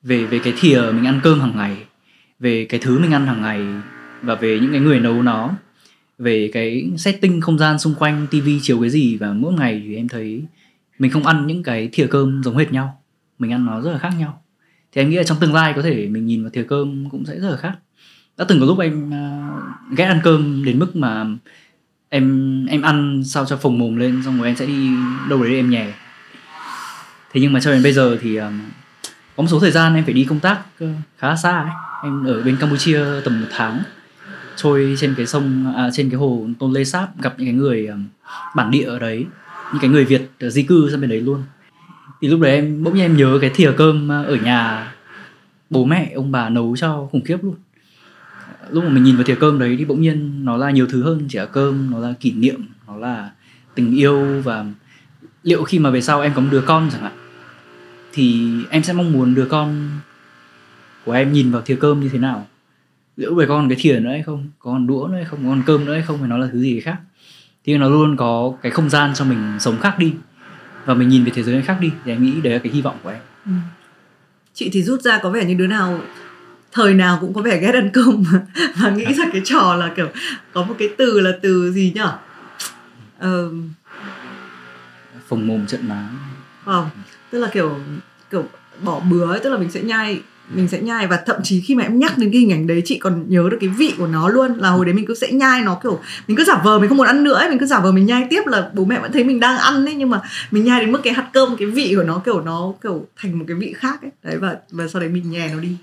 về về cái thìa mình ăn cơm hàng ngày về cái thứ mình ăn hàng ngày và về những cái người nấu nó về cái setting không gian xung quanh tivi chiếu cái gì và mỗi ngày thì em thấy mình không ăn những cái thìa cơm giống hệt nhau mình ăn nó rất là khác nhau. Thì em nghĩ là trong tương lai có thể mình nhìn vào thìa cơm cũng sẽ rất là khác. Đã từng có lúc em uh, ghét ăn cơm đến mức mà em em ăn sao cho phồng mồm lên xong rồi em sẽ đi đâu đấy em nhè. Thế nhưng mà cho đến bây giờ thì um, có một số thời gian em phải đi công tác uh, khá xa ấy. em ở bên campuchia tầm một tháng trôi trên cái sông à, trên cái hồ tôn lê sáp gặp những cái người à, bản địa ở đấy những cái người việt di cư sang bên đấy luôn. Thì lúc đấy em bỗng nhiên em nhớ cái thìa cơm à, ở nhà bố mẹ ông bà nấu cho khủng khiếp luôn. Lúc mà mình nhìn vào thìa cơm đấy thì bỗng nhiên nó là nhiều thứ hơn chỉ là cơm nó là kỷ niệm nó là tình yêu và liệu khi mà về sau em có một đứa con chẳng hạn thì em sẽ mong muốn đứa con của em nhìn vào thìa cơm như thế nào? Liệu về con cái thìa nữa hay không? Có con đũa nữa hay không? Có con cơm nữa hay không? Hay nó là thứ gì khác? Thì nó luôn có cái không gian cho mình sống khác đi. Và mình nhìn về thế giới khác đi. Thì em nghĩ đấy là cái hy vọng của em. Ừ. chị thì rút ra có vẻ như đứa nào thời nào cũng có vẻ ghét ăn cơm mà, mà nghĩ ra cái trò là kiểu có một cái từ là từ gì nhở? Uh, phồng mồm trận má. Không tức là kiểu kiểu bỏ bứa ấy, tức là mình sẽ nhai mình sẽ nhai và thậm chí khi mà em nhắc đến cái hình ảnh đấy chị còn nhớ được cái vị của nó luôn là hồi đấy mình cứ sẽ nhai nó kiểu mình cứ giả vờ mình không muốn ăn nữa ấy, mình cứ giả vờ mình nhai tiếp là bố mẹ vẫn thấy mình đang ăn ấy nhưng mà mình nhai đến mức cái hạt cơm cái vị của nó kiểu nó kiểu thành một cái vị khác ấy. Đấy và và sau đấy mình nhè nó đi.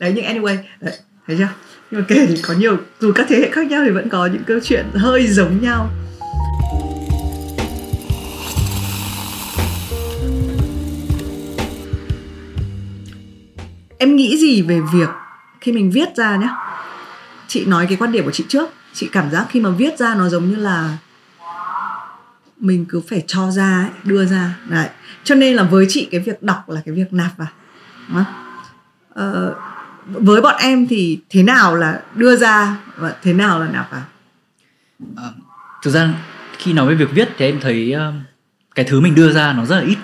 Đấy nhưng anyway đấy, thấy chưa? Nhưng mà kể thì có nhiều dù các thế hệ khác nhau thì vẫn có những câu chuyện hơi giống nhau. Em nghĩ gì về việc khi mình viết ra nhé chị nói cái quan điểm của chị trước. Chị cảm giác khi mà viết ra nó giống như là mình cứ phải cho ra ấy, đưa ra. Đấy. Cho nên là với chị cái việc đọc là cái việc nạp vào. Đúng ờ, với bọn em thì thế nào là đưa ra và thế nào là nạp vào? À, thực ra khi nói về việc viết thì em thấy uh, cái thứ mình đưa ra nó rất là ít.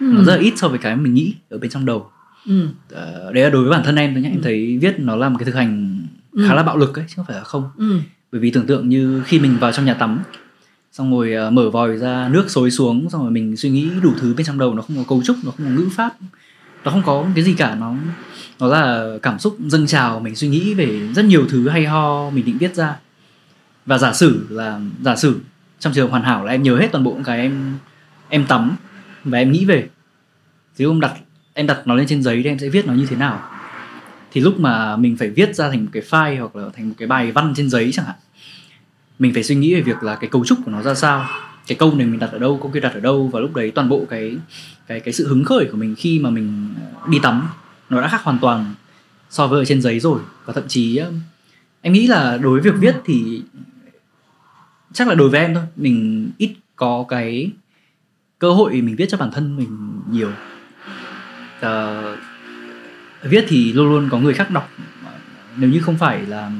Ừ. nó rất là ít so với cái mình nghĩ ở bên trong đầu ừ. uh, đấy là đối với bản thân em thôi nhé ừ. em thấy viết nó là một cái thực hành khá ừ. là bạo lực ấy chứ không phải là không ừ. bởi vì tưởng tượng như khi mình vào trong nhà tắm xong rồi uh, mở vòi ra nước xối xuống xong rồi mình suy nghĩ đủ thứ bên trong đầu nó không có cấu trúc nó không có ngữ pháp nó không có cái gì cả nó nó là cảm xúc dâng trào mình suy nghĩ về rất nhiều thứ hay ho mình định viết ra và giả sử là giả sử trong trường hoàn hảo là em nhớ hết toàn bộ cái em em tắm và em nghĩ về thì ông đặt em đặt nó lên trên giấy thì em sẽ viết nó như thế nào. Thì lúc mà mình phải viết ra thành một cái file hoặc là thành một cái bài văn trên giấy chẳng hạn, mình phải suy nghĩ về việc là cái cấu trúc của nó ra sao, cái câu này mình đặt ở đâu, câu kia đặt ở đâu và lúc đấy toàn bộ cái cái cái sự hứng khởi của mình khi mà mình ờ, đi tắm nó đã khác hoàn toàn so với ở trên giấy rồi. Và thậm chí em nghĩ là đối với việc viết thì chắc là đối với em thôi, mình ít có cái cơ hội mình viết cho bản thân mình nhiều uh, viết thì luôn luôn có người khác đọc. Nếu như không phải là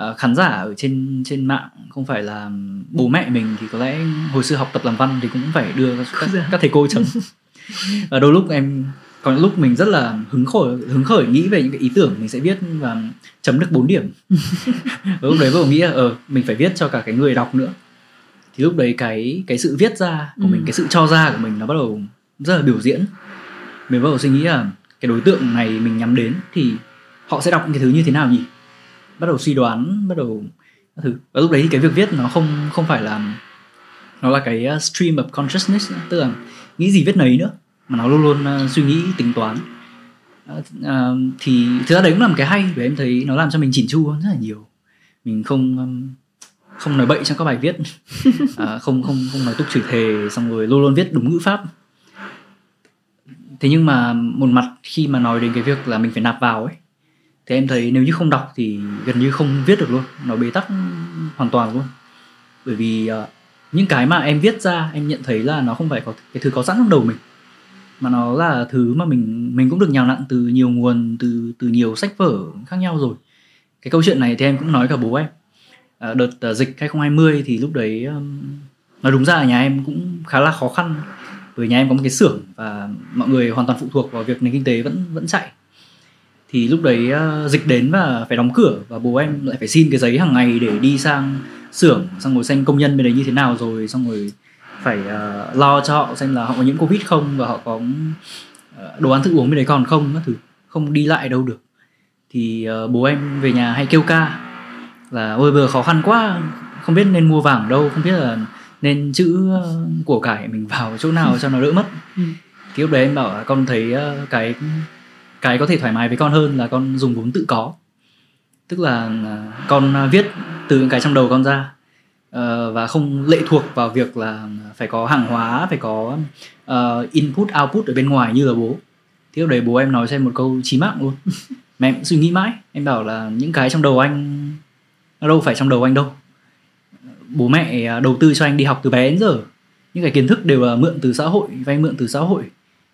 uh, khán giả ở trên trên mạng không phải là bố mẹ mình thì có lẽ hồi xưa học tập làm văn thì cũng phải đưa các, các thầy cô chấm. *laughs* Ở đôi lúc em có những lúc mình rất là hứng khởi hứng khởi nghĩ về những cái ý tưởng mình sẽ viết và chấm được 4 điểm. *laughs* Lúc đấy vừa nghĩ là ờ mình phải viết cho cả cái người đọc nữa. Thì lúc đấy cái cái sự viết ra của ừ. mình cái sự cho ra của mình nó bắt đầu rất là biểu diễn mình bắt đầu suy nghĩ là cái đối tượng này mình nhắm đến thì họ sẽ đọc cái thứ như thế nào nhỉ? Bắt đầu suy đoán bắt đầu thứ. Và lúc đấy thì cái việc viết nó không không phải là nó là cái uh, stream of consciousness tức là nghĩ gì viết nấy nữa mà nó luôn luôn uh, suy nghĩ tính toán. Ờ, ờ, thì thực ra đấy cũng là một cái hay vì em thấy nó làm cho mình chỉn chu hơn rất là nhiều. Mình không um, không nói bậy trong các bài viết. À, *laughs* không không không nói tục chửi thề xong rồi luôn luôn viết đúng ngữ pháp thế nhưng mà một mặt khi mà nói đến cái việc là mình phải nạp vào ấy thì em thấy nếu như không đọc thì gần như không viết được luôn nó bế tắc hoàn toàn luôn. Bởi vì uh, những cái mà em viết ra em nhận thấy là nó không phải có cái thứ có sẵn trong đầu mình mà nó là thứ mà mình mình cũng được nhào nặn từ nhiều nguồn từ từ nhiều sách vở khác nhau rồi. Cái câu chuyện này thì em cũng nói cả bố em. À, đợt uh, dịch 2020 thì lúc đấy um, nói đúng ra ở nhà em cũng khá là khó khăn bởi nhà em có một cái xưởng và mọi người hoàn toàn phụ thuộc vào việc nền kinh tế vẫn vẫn chạy. Thì lúc đấy uh, dịch đến và phải đóng cửa và bố em lại phải xin cái giấy hàng ngày để đi sang xưởng xong rồi xem công nhân bên đấy như thế nào rồi xong rồi phải uh, lo cho họ xem là họ có nhiễm covid không và họ có uh, đồ ăn thức uống bên đấy còn không các thứ. Không đi lại đâu được. Thì uh, bố em về nhà hay kêu ca là ôi vừa khó khăn quá không biết nên mua vàng ở đâu không biết là nên chữ của cải mình vào chỗ nào cho nó đỡ mất. Ừ. thì lúc đấy em bảo là con thấy cái cái có thể thoải mái với con hơn là con dùng vốn tự có. Tức là con viết từ những cái trong đầu con ra Ờ, và không lệ thuộc vào việc là phải có hàng hóa phải có input output ở bên ngoài như là bố. Thì lúc đấy bố em nói xem một câu chí mạng luôn. *laughs* Mà em suy nghĩ mãi. Em bảo là những cái trong đầu anh nó đâu phải trong đầu anh đâu bố mẹ đầu tư cho anh đi học từ bé đến giờ. Những cái kiến thức đều là mượn từ xã hội vay mượn từ xã hội.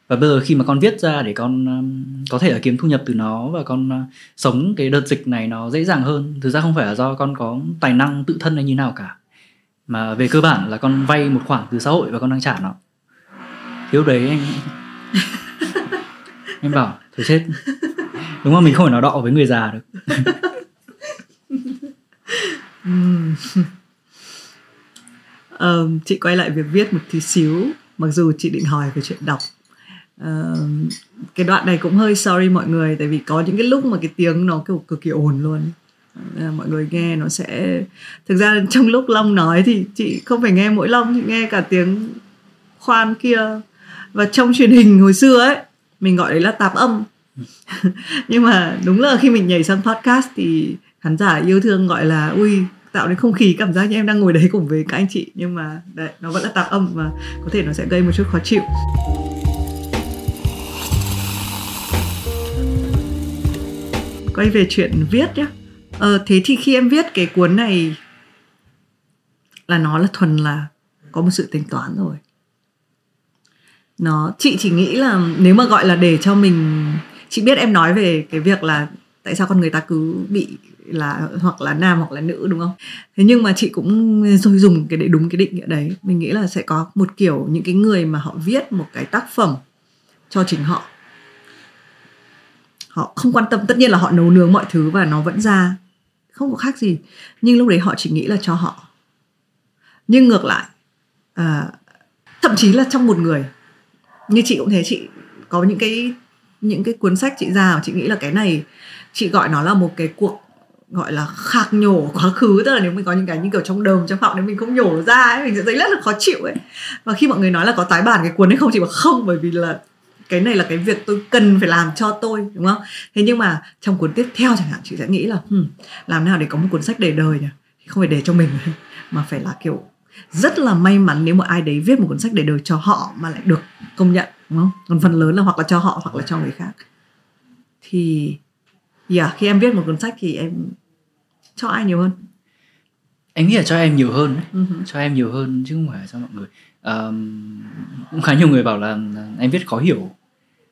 Và bây giờ khi mà con viết ra để con um, có thể là kiếm thu nhập từ nó và con uh, sống cái đợt dịch này nó dễ dàng hơn thực ra không phải là do con có tài năng tự thân hay như nào cả mà về cơ bản là con vay một khoản từ xã hội và con đang trả nó. Thiếu đấy anh. *laughs* Em bảo thôi chết. Đúng không? Mình không thể nào đọ với người già được *laughs* um, chị quay lại việc viết một tí xíu mặc dù chị định hỏi về chuyện đọc. Uh, cái đoạn này cũng hơi sorry mọi người tại vì có những cái lúc mà cái tiếng nó kiểu cực kỳ ồn luôn. Mọi người nghe nó sẽ thực ra trong lúc long nói thì chị không phải nghe mỗi long chị nghe cả tiếng khoan kia. Và trong truyền hình hồi xưa ấy mình gọi đấy là tạp âm. *laughs* Nhưng mà đúng là khi mình nhảy sang podcast thì khán giả yêu thương gọi là ui tạo nên không khí cảm giác như em đang ngồi đấy cùng với các anh chị. Nhưng mà đấy nó vẫn là tạp âm và có thể nó sẽ gây một chút khó chịu. Quay về chuyện viết nhé ờ, thế thì khi em viết cái cuốn này là nó là thuần là có một sự tính toán rồi. Nó chị chỉ nghĩ là nếu mà gọi là để cho mình chị biết em nói về cái việc là tại sao con người ta cứ bị là hoặc là nam hoặc là nữ đúng không? Thế nhưng mà chị cũng rồi dùng cái để đúng cái định nghĩa đấy. Mình nghĩ là sẽ có một kiểu những cái người mà họ viết một cái tác phẩm cho chính họ. Họ không quan tâm tất nhiên là họ nấu nướng mọi thứ và nó vẫn ra không có khác gì. Nhưng lúc đấy họ chỉ nghĩ là cho họ. Nhưng ngược lại à, thậm chí là trong một người. Như chị cũng thế chị có những cái những cái cuốn sách chị ra chị nghĩ là cái này chị gọi nó là một cái cuộc gọi là khạc nhổ quá khứ tức là nếu mình có những cái như kiểu trong đờm trong họng nếu mình không nhổ ra ấy mình sẽ thấy rất là khó chịu ấy. Và khi mọi người nói là có tái bản cái cuốn ấy không chị bảo không bởi vì là cái này là cái việc tôi cần phải làm cho tôi đúng không? Thế nhưng mà trong cuốn tiếp theo chẳng hạn chị sẽ nghĩ là hmm, làm nào để có một cuốn sách để đời nhỉ? Không phải để cho mình mà phải là kiểu rất là may mắn nếu mà ai đấy viết một cuốn sách để đời cho họ mà lại được công nhận đúng không? Còn phần lớn là hoặc là cho họ hoặc là cho người khác. Thì yeah, khi em viết một cuốn sách thì em cho ai nhiều hơn? Em nghĩ là cho em nhiều hơn uh-huh. cho em nhiều hơn chứ không phải cho mọi người. Um, cũng khá nhiều người bảo là, là em viết khó hiểu.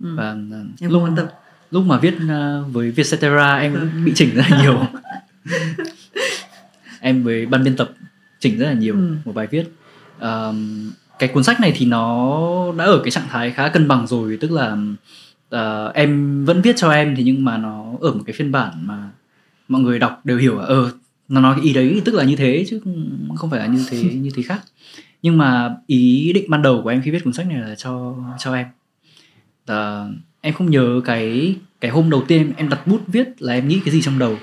Ừ. và em lúc quan tâm. lúc mà viết uh, với Vietcetera em cũng bị chỉnh rất là nhiều. *laughs* Em với ban biên tập chỉnh rất là nhiều ừ. một bài viết. Um, cái cuốn sách này thì nó đã ở cái trạng thái khá cân bằng rồi tức là uh, em vẫn viết cho em thì nhưng mà nó ở một cái phiên bản mà mọi người đọc đều hiểu ờ uh, nó nói cái ý đấy tức là như thế chứ không phải là như thế *laughs* như thế khác. Nhưng mà ý định ban đầu của em khi viết cuốn sách này là cho cho em. Uh, em không nhớ cái cái hôm đầu tiên em đặt bút viết là em nghĩ cái gì trong đầu.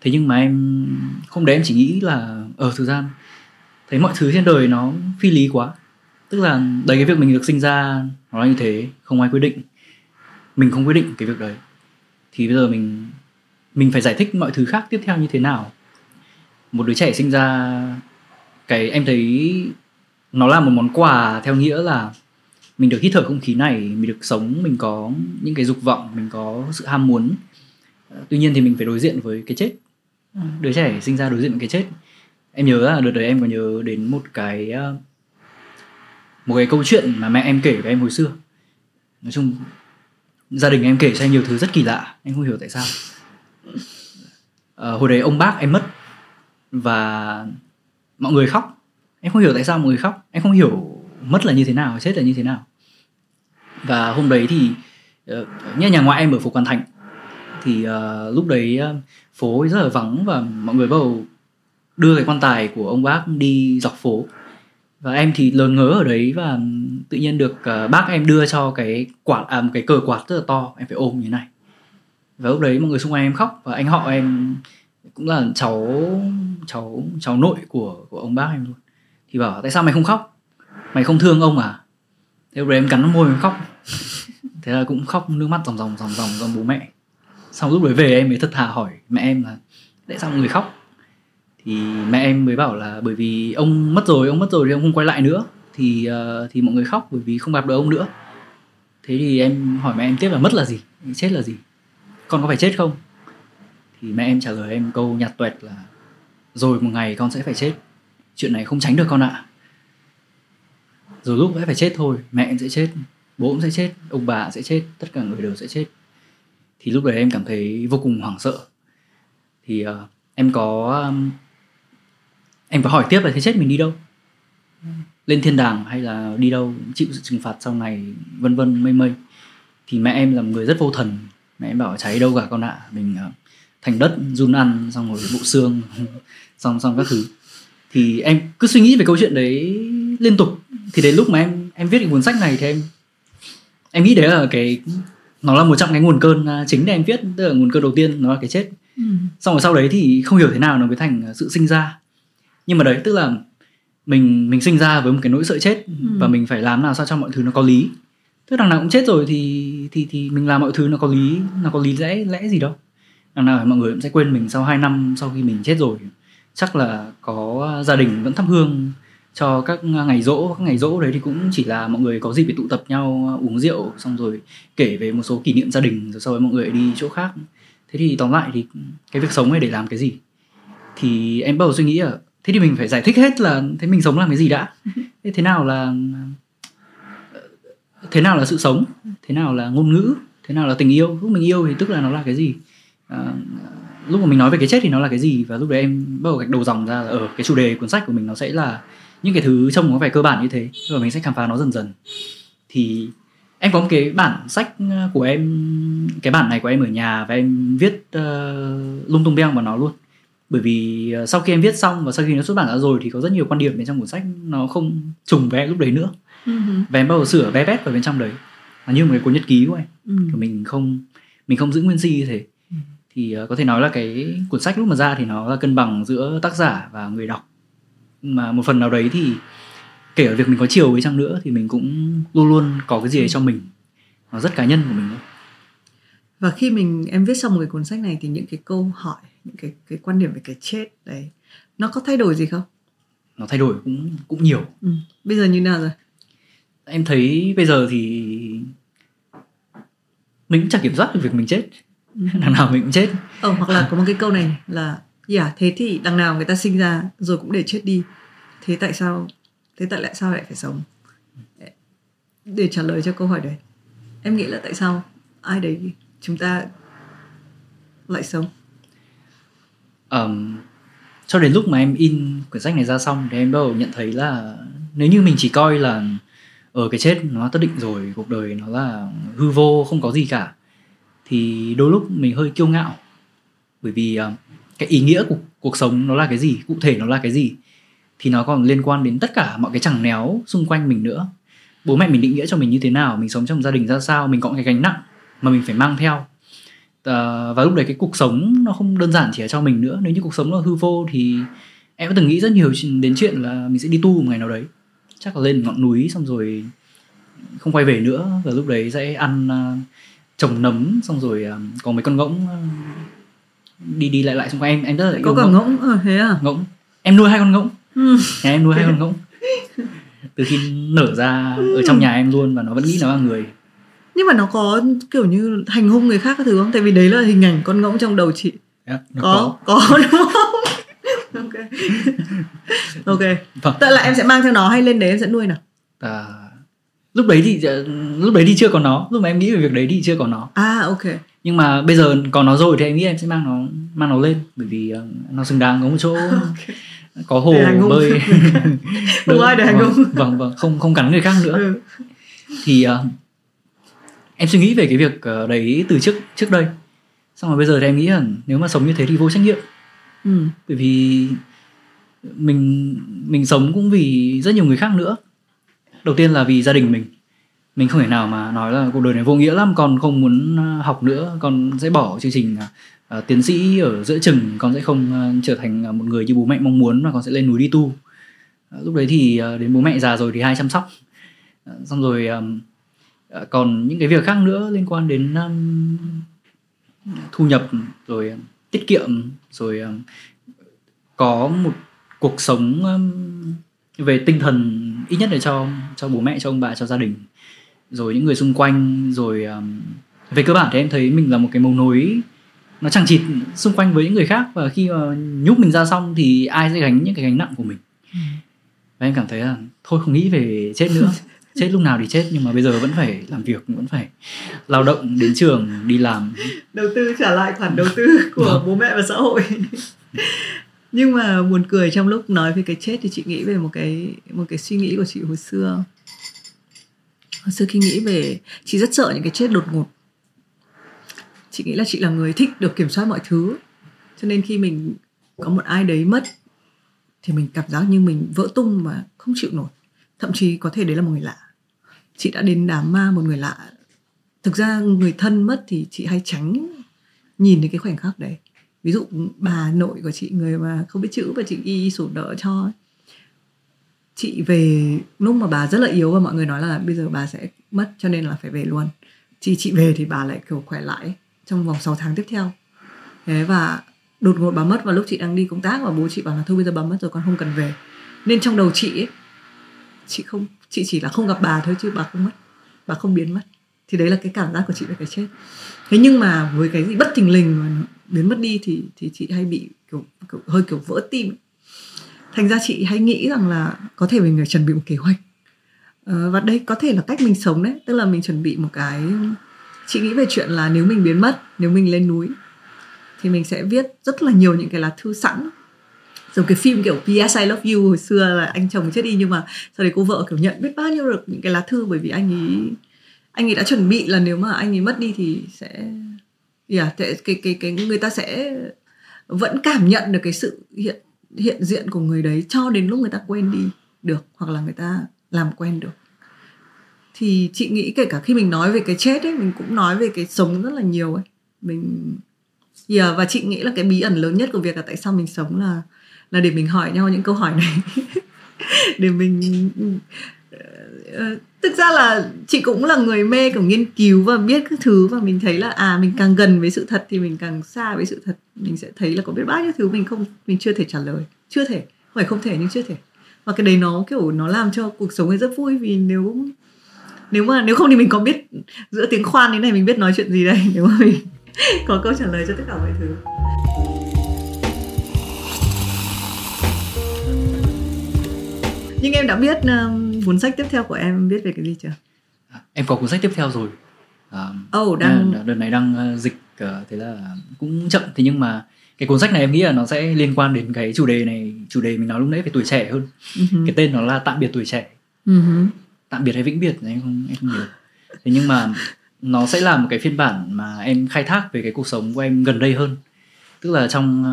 Thế nhưng mà em không đấy em chỉ nghĩ là ở ờ, thời gian thấy mọi thứ trên đời nó phi lý quá. Tức là đấy cái việc mình được sinh ra nó là như thế không ai quyết định mình không quyết định cái việc đấy. Thì bây giờ mình mình phải giải thích mọi thứ khác tiếp theo như thế nào. Một đứa trẻ sinh ra cái em thấy nó là một món quà theo nghĩa là mình được hít thở không khí này mình được sống mình có những cái dục vọng mình có sự ham muốn. Tuy nhiên thì mình phải đối diện với cái chết. Đứa trẻ sinh ra đối diện với cái chết. Em nhớ là đợt đấy em có nhớ đến một cái ờ, một cái câu chuyện mà mẹ em kể với em hồi xưa. Nói chung gia đình em kể cho em nhiều thứ rất kỳ lạ em không hiểu tại sao. À, hồi đấy ông bác em mất và mọi người khóc. Em không hiểu tại sao mọi người khóc. Em không hiểu mất là như thế nào chết là như thế nào. Và hôm đấy thì ờ, nhà nhà ngoại em ở phố Quan Thành thì uh, lúc đấy phố rất là vắng và mọi người bắt đầu đưa cái quan tài của ông bác đi dọc phố và em thì lớn ngớ ở đấy và tự nhiên được uh, bác em đưa cho cái quạt à, một cái cờ quạt rất là to em phải ôm như thế này. Và lúc đấy mọi người xung quanh em khóc và anh họ em cũng là cháu cháu cháu nội của của ông bác em luôn. Thì bảo tại sao mày không khóc? Mày không thương ông à? Thế lúc đấy em cắn môi em khóc. *laughs* Thế là cũng khóc nước mắt ròng ròng ròng ròng ròng bố mẹ. Xong lúc đấy về em mới thật thà hỏi mẹ em là tại sao người khóc? Thì mẹ em mới bảo là bởi vì ông mất rồi ông mất rồi thì ông không quay lại nữa. Thì uh, thì mọi người khóc bởi vì không gặp được ông nữa. Thế thì em hỏi mẹ em tiếp là mất là gì? Chết là gì? Con có phải chết không? Thì mẹ em trả lời em câu nhạt tuẹt là rồi một ngày con sẽ phải chết. Chuyện này không tránh được con ạ. Rồi lúc sẽ phải chết thôi mẹ em sẽ chết bố cũng sẽ chết ông bà sẽ chết tất cả người đều sẽ chết. Thì lúc đấy em cảm thấy vô cùng hoảng sợ. Thì uh, em có um, em có hỏi tiếp là thế chết mình đi đâu? Lên thiên đàng hay là đi đâu chịu sự trừng phạt sau này vân vân mây mây. Thì mẹ em là một người rất vô thần. Mẹ em bảo cháy đâu cả con ạ. Mình uh, thành đất run ăn xong rồi bộ xương *laughs* xong xong các thứ. Thì em cứ suy nghĩ về câu chuyện đấy liên tục. Thì đến lúc mà em em viết cái cuốn sách này thì em em nghĩ đấy là cái nó là một trong cái nguồn cơn à, chính để em viết. Tức là nguồn cơn đầu tiên nó là cái chết. Ừ. xong rồi sau đấy thì không hiểu thế nào nó mới thành sự sinh ra nhưng mà đấy tức là mình mình sinh ra với một cái nỗi sợ chết ừ. và mình phải làm nào sao cho mọi thứ nó có lý. Tức đằng nào cũng chết rồi thì thì thì mình làm mọi thứ nó có lý nó có lý lẽ lẽ gì đâu. Đằng nào mọi người cũng sẽ quên mình sau 2 năm sau khi mình chết rồi. Chắc là có gia đình vẫn thắp hương cho các ngày rỗ các ngày rỗ đấy thì cũng chỉ là mọi người có dịp để tụ tập nhau uống rượu xong rồi kể về một số kỷ niệm gia đình rồi sau đó mọi người đi chỗ khác. Thế thì tóm lại thì cái việc sống này để làm cái gì? Thì em bắt đầu suy nghĩ là thế thì mình phải giải thích hết là thế mình sống làm cái gì đã. *laughs* Thế thế nào là thế nào là sự sống? Thế nào là ngôn ngữ? Thế nào là tình yêu? Lúc mình yêu thì tức là nó là cái gì? À, lúc mà mình nói về cái chết thì nó là cái gì? Và lúc đấy em bắt đầu gạch đầu dòng ra là ở cái chủ đề cuốn sách của mình nó sẽ là những cái thứ trông có vẻ cơ bản như thế. Và mình sẽ khám phá nó dần dần. Thì em có một cái bản sách của em cái bản này của em ở nhà và em viết uh, lung tung beng vào nó luôn bởi vì uh, sau khi em viết xong và sau khi nó xuất bản ra rồi thì có rất nhiều quan điểm bên trong cuốn sách nó không trùng với lúc đấy nữa. Uh-huh. và em bắt đầu sửa vé vét vào bên trong đấy. Là như một cái cuốn nhật ký của em. Uh-huh. mình không mình không giữ nguyên si như thế. Uh-huh. thì uh, có thể nói là cái cuốn sách lúc mà ra thì nó là cân bằng giữa tác giả và người đọc. Mà một phần nào đấy thì kể ở việc mình có chiều với chăng nữa thì mình cũng luôn luôn có cái gì đấy cho mình. Nó rất cá nhân của mình và khi mình em viết xong một cái cuốn sách này thì những cái câu hỏi những cái cái quan điểm về cái chết đấy nó có thay đổi gì không? Nó thay đổi cũng cũng nhiều. Ừ. bây giờ như nào rồi? Em thấy bây giờ thì mình cũng chẳng kiểm soát được việc mình chết. Ừ. *laughs* đằng nào mình cũng chết. Ờ hoặc là có một cái câu này *laughs* là dạ yeah, thế thì đằng nào người ta sinh ra rồi cũng để chết đi thế tại sao thế tại lại sao lại phải sống? Để trả lời cho câu hỏi đấy em nghĩ là tại sao ai đấy chúng ta lại sống um, cho đến lúc mà em in quyển sách này ra xong thì em bắt đầu nhận thấy là nếu như mình chỉ coi là ở cái chết nó tất định rồi cuộc đời nó là hư vô không có gì cả thì đôi lúc mình hơi kiêu ngạo. Bởi vì uh, cái ý nghĩa của cuộc sống nó là cái gì cụ thể nó là cái gì thì nó còn liên quan đến tất cả mọi cái chẳng néo xung quanh mình nữa. Bố mẹ mình định nghĩa cho mình như thế nào mình sống trong gia đình ra sao mình có cái gánh nặng mà mình phải mang theo à, và lúc đấy cái cuộc sống nó không đơn giản chỉ là cho mình nữa. Nếu như cuộc sống nó hư vô thì em có từng nghĩ rất nhiều đến chuyện là mình sẽ đi tu một ngày nào đấy. Chắc là lên ngọn núi xong rồi không quay về nữa. Và lúc đấy sẽ ăn uh, trồng nấm xong rồi uh, có mấy con ngỗng uh, đi đi lại lại xung quanh. Em em rất là có cả ngỗng, ngỗng. À, thế à? Ngỗng. Em nuôi hai con ngỗng. Ừ. nhà em nuôi hai con *laughs* ngỗng. Từ khi nở ra ở trong nhà em luôn và nó vẫn nghĩ nó là người nhưng mà nó có kiểu như hành hung người khác các thứ không? Tại vì đấy là hình ảnh con ngỗng trong đầu chị. Yeah, có, có. có *laughs* đúng không? Ok. Ok. Vâng. tại là em sẽ mang theo nó hay lên đấy em sẽ nuôi nào? À, lúc đấy thì lúc đấy thì chưa có nó. Lúc mà em nghĩ về việc đấy thì chưa có nó. À ok. Nhưng mà bây giờ còn nó rồi thì em nghĩ em sẽ mang nó mang nó lên. Bởi vì uh, nó xứng đáng có một chỗ *laughs* okay. có hồ bơi. *laughs* Không ai để hành vâng, hung. vâng vâng. Không không cắn người khác nữa. Ừ. thì uh, em suy nghĩ về cái việc uh, đấy từ trước trước đây. Xong rồi bây giờ thì em nghĩ là nếu mà sống như thế thì vô trách nhiệm. Ừ. bởi vì mình mình sống cũng vì rất nhiều người khác nữa. Đầu tiên là vì gia đình mình. Mình không thể nào mà nói là cuộc đời này vô nghĩa lắm con không muốn ờ, học nữa con sẽ bỏ chương trình uh, tiến sĩ ở giữa chừng con sẽ không uh, trở thành một người như bố mẹ mong muốn mà con sẽ lên núi đi tu. Uh, lúc đấy thì uh, đến bố mẹ già rồi thì ai chăm sóc. Uh, xong rồi um, uh, còn những cái việc khác nữa liên quan đến um, thu nhập rồi um, tiết kiệm rồi um, có một cuộc sống um, về tinh thần ít nhất là cho cho bố mẹ cho ông bà cho gia đình rồi những người xung quanh rồi um, về cơ bản thì em thấy mình là một cái mấu nối nó chẳng chịt xung quanh với những người khác và khi mà nhúc mình ra xong thì ai sẽ gánh những cái gánh nặng của mình ừ. và em cảm thấy là thôi không nghĩ về chết nữa *laughs* chết lúc nào thì chết nhưng mà bây giờ vẫn phải làm việc vẫn phải lao động đến trường đi làm. Đầu tư trả lại khoản đầu tư của vâng. bố mẹ và xã hội. *laughs* Nhưng mà buồn cười trong lúc nói về cái chết thì chị nghĩ về một cái một cái suy nghĩ của chị hồi xưa. Hồi xưa khi nghĩ về chị rất sợ những cái chết đột ngột. Chị nghĩ là chị là người thích được kiểm soát mọi thứ. Cho nên khi mình có một ai đấy mất thì mình cảm giác như mình vỡ tung và không chịu nổi thậm chí có thể đấy là một người lạ. Chị đã đến đám ma một người lạ. Thực ra người thân mất thì chị hay tránh nhìn đến cái khoảnh khắc đấy. Ví dụ bà nội của chị, người mà không biết chữ và chị y sổ nợ cho chị về, lúc mà bà rất là yếu và mọi người nói là bây giờ bà sẽ mất cho nên là phải về luôn. Chị chị về thì bà lại kiểu khỏe lại trong vòng 6 tháng tiếp theo. Thế và đột ngột bà mất vào lúc chị đang đi công tác và bố chị bảo là thôi bây giờ bà mất rồi, con không cần về. Nên trong đầu chị ấy chị không chị chỉ là không gặp bà thôi chứ bà không mất bà không biến mất. Thì đấy là cái cảm giác của chị về cái chết. Thế nhưng mà với cái gì bất thình lình mà biến mất đi thì thì chị hay bị kiểu, kiểu hơi kiểu vỡ tim. Thành ra chị hay nghĩ rằng là có thể mình phải chuẩn bị một kế hoạch. Ờ, và đây có thể là cách mình sống đấy. Tức là mình chuẩn bị một cái chị nghĩ về chuyện là nếu mình biến mất nếu mình lên núi thì mình sẽ viết rất là nhiều những cái lá thư sẵn giống cái phim kiểu P.S. I Love You hồi xưa là anh chồng chết đi nhưng mà sau đấy cô vợ kiểu nhận biết bao nhiêu được những cái lá thư bởi vì anh ấy anh ấy đã chuẩn bị là nếu mà anh ấy mất đi thì sẽ yeah, cái cái cái người ta sẽ vẫn cảm nhận được cái sự hiện hiện diện của người đấy cho đến lúc người ta quên đi được hoặc là người ta làm quen được thì chị nghĩ kể cả khi mình nói về cái chết ấy mình cũng nói về cái sống rất là nhiều ấy mình yeah, và chị nghĩ là cái bí ẩn lớn nhất của việc là tại sao mình sống là là để mình hỏi nhau những câu hỏi này. *laughs* Để mình ờ, thực ra là chị cũng là người mê kiểu nghiên cứu và biết các thứ và mình thấy là à mình càng gần với sự thật thì mình càng xa với sự thật. Mình sẽ thấy là có biết bao nhiêu thứ mình không, mình chưa thể trả lời. Chưa thể, không phải không thể nhưng chưa thể. Và cái đấy nó kiểu nó làm cho cuộc sống ấy rất vui vì nếu nếu mà, nếu không thì mình có biết giữa tiếng khoan thế này mình biết nói chuyện gì đây, *laughs* nếu mà mình có câu trả lời cho tất cả mọi thứ. Nhưng em đã biết uh, cuốn sách tiếp theo của em viết về cái gì chưa? À, em có cuốn sách tiếp theo rồi. À, oh, đang đợt này đang uh, dịch uh, thế là cũng chậm. Thế nhưng mà cái cuốn sách này em nghĩ là nó sẽ liên quan đến cái chủ đề này chủ đề mình nói lúc nãy về tuổi trẻ hơn. Uh-huh. cái tên nó là tạm biệt tuổi trẻ. Uh-huh. tạm biệt hay vĩnh biệt em không em không hiểu. Thế nhưng mà nó sẽ là một cái phiên bản mà em khai thác về cái cuộc sống của em gần đây hơn. Tức là trong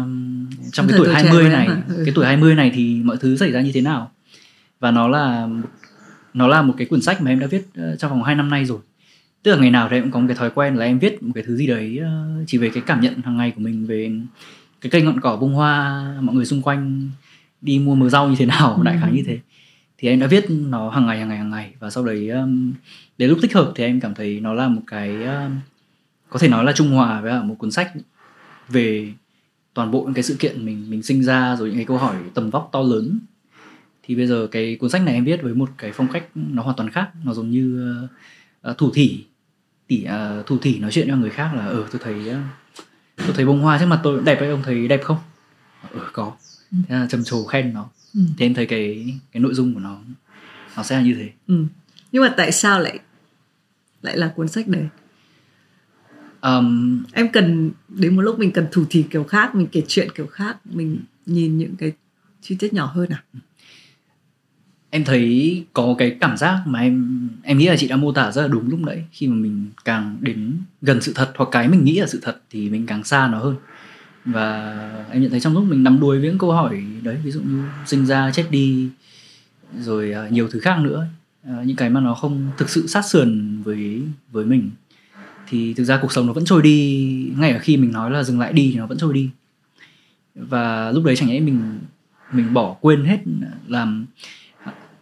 trong cái tuổi, tuổi 20 này ừ. cái tuổi 20 này thì mọi thứ xảy ra như thế nào và nó là nó là một cái quyển sách mà em đã viết ờ, trong vòng 2 năm nay rồi. Tức là ngày nào thì em cũng có một cái thói quen là em viết một cái thứ gì đấy ờ, chỉ về cái cảm nhận hàng ngày của mình về cái cây ngọn cỏ bông hoa mọi người xung quanh đi mua mớ rau như thế nào ừ. đại khái như thế. Thì em đã viết nó hàng ngày hàng ngày hàng ngày. Và sau đấy đến lúc thích hợp thì em cảm thấy nó là một cái có thể nói là trung hòa với một cuốn sách về toàn bộ những cái sự kiện mình mình sinh ra rồi những cái câu hỏi tầm vóc to lớn thì bây giờ cái cuốn sách này em viết với một cái phong cách nó hoàn toàn khác. Nó giống như uh, thủ thỉ. Tỉ uh, thủ thỉ nói chuyện cho người khác là ở ừ, tôi thấy uh, tôi thấy bông hoa trước mặt tôi đẹp ấy ông thấy đẹp không? Ừ có. Ừ. thế là trầm trồ khen nó. Ừ. thì em thấy cái cái nội dung của nó nó sẽ là như thế. Ừ. nhưng mà tại sao lại lại là cuốn sách đấy? Um, em cần đến một lúc mình cần thủ thỉ kiểu khác mình kể chuyện kiểu khác mình nhìn những cái chi tiết nhỏ hơn à em thấy có cái cảm giác mà em em nghĩ là chị đã mô tả rất là đúng lúc nãy. Khi mà mình càng đến gần sự thật hoặc cái mình nghĩ là sự thật thì mình càng xa nó hơn. Và em nhận thấy trong lúc mình nắm đuôi với những câu hỏi đấy, ví dụ như sinh ra, chết đi, rồi à, nhiều thứ khác nữa à, những cái mà nó không thực sự sát sườn với với mình, thì thực ra cuộc sống nó vẫn trôi đi. Ngay ở khi mình nói là dừng lại đi thì nó vẫn trôi đi. Và lúc đấy chẳng nhẽ mình mình bỏ quên hết, làm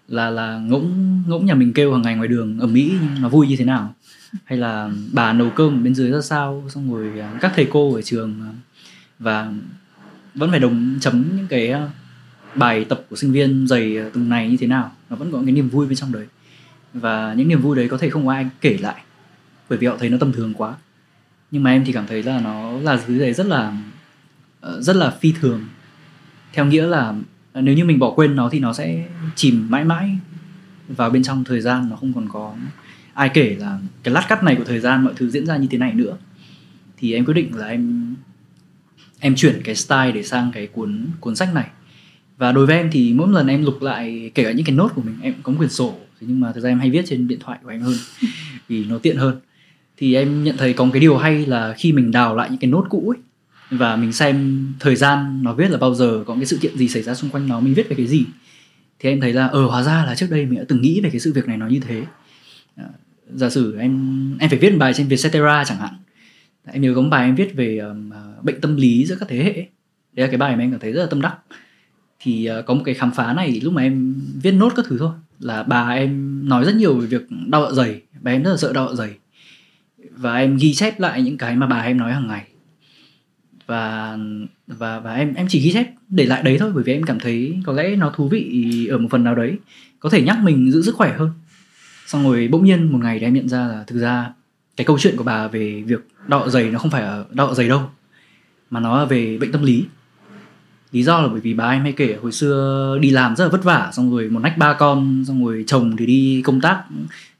là là ngỗng ngỗng nhà mình kêu hàng ngày ngoài đường ở Mỹ nó vui như thế nào? Hay là bà nấu cơm bên dưới ra sao, xong rồi à, các thầy cô ở trường à, và vẫn phải đồng chấm những cái à, bài tập của sinh viên dày từng này như thế nào. Nó vẫn có cái niềm vui bên trong đấy. Và những niềm vui đấy có thể không có ai kể lại, bởi vì họ thấy nó tầm thường quá. Nhưng mà em thì cảm thấy là nó là thứ đấy rất là ờ, rất là phi thường. Theo nghĩa là nếu như mình bỏ quên nó thì nó sẽ chìm mãi mãi vào bên trong thời gian nó không còn có ai kể là cái lát cắt này của thời gian mọi thứ diễn ra như thế này nữa. Thì em quyết định là em em chuyển cái style để sang cái cuốn cuốn sách này. Và đối với em thì mỗi lần em lục lại kể cả những cái nốt của mình em có một quyển sổ. Nhưng mà thực ra em hay viết trên điện thoại của em hơn *laughs* vì nó tiện hơn. Thì em nhận thấy có một cái điều hay là khi mình đào lại những cái nốt cũ ấy và mình xem thời gian nó viết là bao giờ có cái sự kiện gì xảy ra xung quanh nó mình viết về cái gì. Thì em thấy là ờ hóa ra là trước đây mình đã từng nghĩ về cái sự việc này nó như thế. À, giả sử em em phải viết một bài trên Vietcetera chẳng hạn. Em nhớ có một bài em viết về um, bệnh tâm lý giữa các thế hệ đấy là cái bài mà em cảm thấy rất là tâm đắc. Thì uh, có một cái khám phá này lúc mà em viết nốt các thứ thôi là bà em nói rất nhiều về việc đau dạ dày. Bà em rất là sợ đau dạ dày. Và em ghi chép lại những cái mà bà em nói hàng ngày và và và em em chỉ ghi chép để lại đấy thôi, bởi vì em cảm thấy có lẽ nó thú vị ở một phần nào đấy. Có thể nhắc mình giữ sức khỏe hơn. Xong rồi bỗng nhiên một ngày thì em nhận ra là thực ra cái câu chuyện của bà về việc đau dạ dày nó không phải ở đau dạ dày đâu, mà nó là về bệnh tâm lý. Lý do là bởi vì bà em hay kể hồi xưa đi làm rất là vất vả, xong rồi một nách ba con, xong rồi chồng thì đi công tác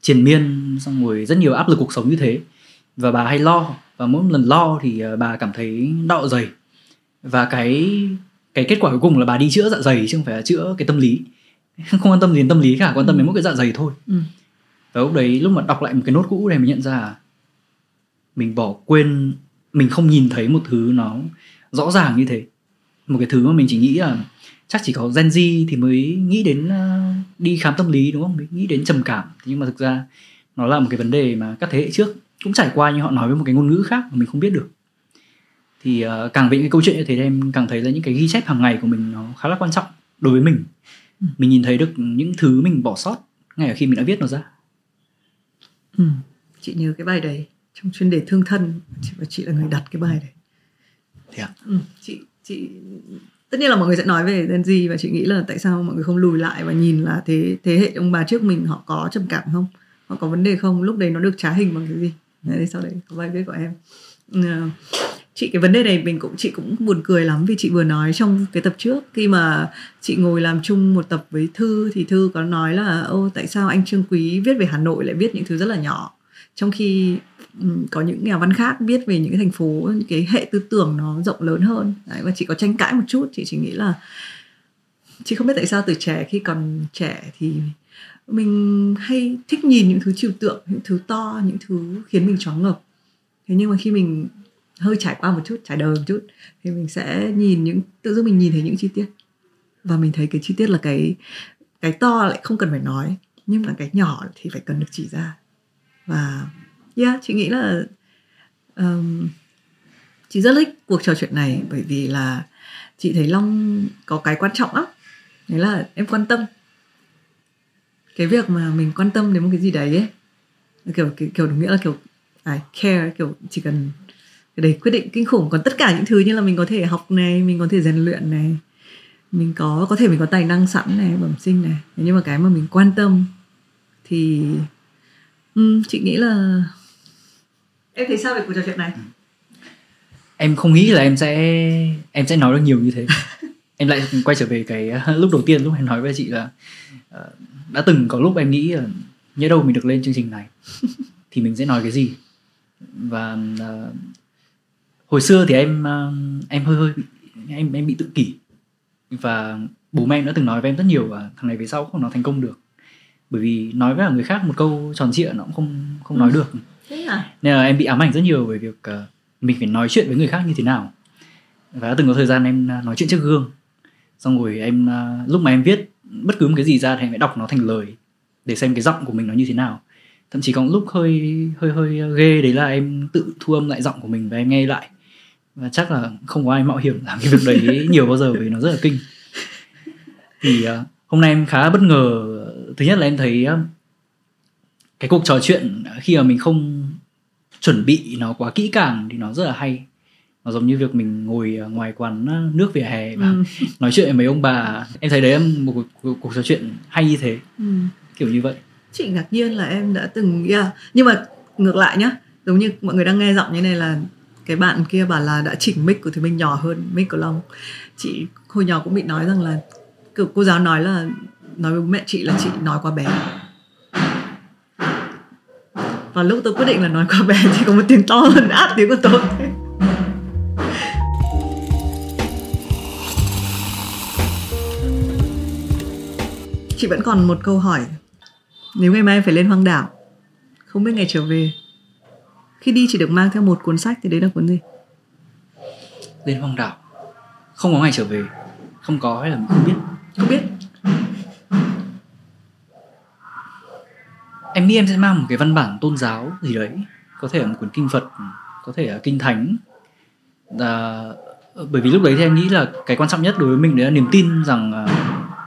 triền miên, xong rồi rất nhiều áp lực cuộc sống như thế. Và bà hay lo và mỗi lần lo thì ờ, bà cảm thấy đau dạ dày. Và cái cái kết quả cuối cùng là bà đi chữa dạ dày chứ không phải là chữa cái tâm lý. *laughs* Không quan tâm đến tâm lý cả quan tâm đến mỗi cái dạ dày thôi. Ừ. và lúc đấy lúc mà đọc lại một cái nốt cũ này mình nhận ra mình bỏ quên mình không nhìn thấy một thứ nó rõ ràng như thế. Một cái thứ mà mình chỉ nghĩ là chắc chỉ có Gen Z thì mới nghĩ đến uh, đi khám tâm lý đúng không? Mới nghĩ đến trầm cảm. Nhưng mà thực ra nó là một cái vấn đề mà các thế hệ trước cũng trải qua nhưng họ nói với một cái ngôn ngữ khác mà mình không biết được. Thì uh, càng về cái câu chuyện như thế thì em càng thấy là những cái ghi chép hàng ngày của mình nó khá là quan trọng đối với mình. Ừ. mình nhìn thấy được những thứ mình bỏ sót ngay ở khi mình đã viết nó ra. Ừ. chị nhớ cái bài đấy trong chuyên đề thương thân chị và chị là người đặt cái bài đấy. Thế à? ừ, chị chị tất nhiên là mọi người sẽ nói về Gen Z và chị nghĩ là tại sao mọi người không lùi lại và nhìn là thế thế hệ ông bà trước mình họ có trầm cảm không? Họ có vấn đề không? Lúc đấy nó được trá hình bằng cái gì đấy sau đấy có bài viết của em. Uh, chị cái vấn đề này mình cũng chị cũng buồn cười lắm vì chị vừa nói trong cái tập trước. Khi mà chị ngồi làm chung một tập với thư thì thư có nói là ô tại sao anh trương quý viết về hà nội lại viết những thứ rất là nhỏ? Trong khi ừ, có những nhà văn khác viết về những cái thành phố những cái hệ tư tưởng nó rộng lớn hơn. Đấy, và chị có tranh cãi một chút chị chỉ nghĩ là chị không biết tại sao từ trẻ khi còn trẻ thì mình hay thích nhìn những thứ trừu tượng những thứ to những thứ khiến mình choáng ngợp. Thế nhưng mà khi mình hơi trải qua một chút trải đời một chút thì mình sẽ nhìn những tự dưng mình nhìn thấy những chi tiết. Và mình thấy cái chi tiết là cái cái to lại không cần phải nói nhưng mà cái nhỏ thì phải cần được chỉ ra. Và yeah chị nghĩ là um, chị rất thích cuộc trò chuyện này bởi vì là chị thấy long có cái quan trọng lắm. Đấy là em quan tâm cái việc mà mình quan tâm đến một cái gì đấy ấy kiểu kiểu, kiểu đúng nghĩa là kiểu I care kiểu chỉ cần cái đấy quyết định kinh khủng. Còn tất cả những thứ như là mình có thể học này mình có thể rèn luyện này mình có có thể mình có tài năng sẵn này bẩm sinh này. Nhưng mà cái mà mình quan tâm thì um, chị nghĩ là em thấy sao về cuộc trò chuyện này? Em không nghĩ là em sẽ em sẽ nói được nhiều như thế. *laughs* Em lại quay trở về cái *laughs* lúc đầu tiên lúc em nói với chị là uh, đã từng có lúc em nghĩ là nhớ đâu mình được lên chương trình này *laughs* thì mình sẽ nói cái gì? Và uh, hồi xưa thì em uh, em hơi hơi em em bị tự kỷ. Và bố mẹ em đã từng nói với em rất nhiều và thằng này về sau không nó thành công được. Bởi vì nói với người khác một câu tròn trịa nó cũng không không ừ. nói được. À? nên là em bị ám ảnh rất nhiều về việc uh, mình phải nói chuyện với người khác như thế nào. Và đã từng có thời gian em nói chuyện trước gương. Xong rồi em uh, lúc mà em viết bất cứ một cái gì ra thì em phải đọc nó thành lời để xem cái giọng của mình nó như thế nào. Thậm chí có lúc hơi hơi hơi ghê đấy là em tự thu âm lại giọng của mình và em nghe lại. Và chắc là không có ai mạo hiểm làm cái việc đấy *laughs* nhiều bao giờ vì nó rất là kinh. Thì uh, hôm nay em khá bất ngờ. Thứ nhất là em thấy uh, cái cuộc trò chuyện khi mà mình không chuẩn bị nó quá kỹ càng thì nó rất là hay nó giống như việc mình ngồi ngoài quán nước vỉa hè và ừ. *laughs* nói chuyện với mấy ông bà em thấy đấy là một cuộc, cuộc, trò chuyện hay như thế ừ. kiểu như vậy chị ngạc nhiên là em đã từng yeah. nhưng mà ngược lại nhá giống như mọi người đang nghe giọng như này là cái bạn kia bảo là đã chỉnh mic của thì mình nhỏ hơn mic của long chị hồi nhỏ cũng bị nói rằng là cô giáo nói là nói với mẹ chị là chị nói quá bé và lúc tôi quyết định là nói quá bé thì có một tiếng to hơn át tiếng của tôi chị vẫn còn một câu hỏi. Nếu ngày mai em phải lên hoang đảo không biết ngày trở về khi đi chỉ được mang theo một cuốn sách thì đấy là cuốn gì? Lên hoang đảo. Không có ngày trở về. Không có hay là mình không biết. Không biết. Em nghĩ em sẽ mang một cái văn bản tôn giáo gì đấy. Có thể là một cuốn kinh phật có thể là kinh thánh. Là bởi vì lúc đấy thì em nghĩ là cái quan trọng nhất đối với mình đấy là niềm tin rằng uh,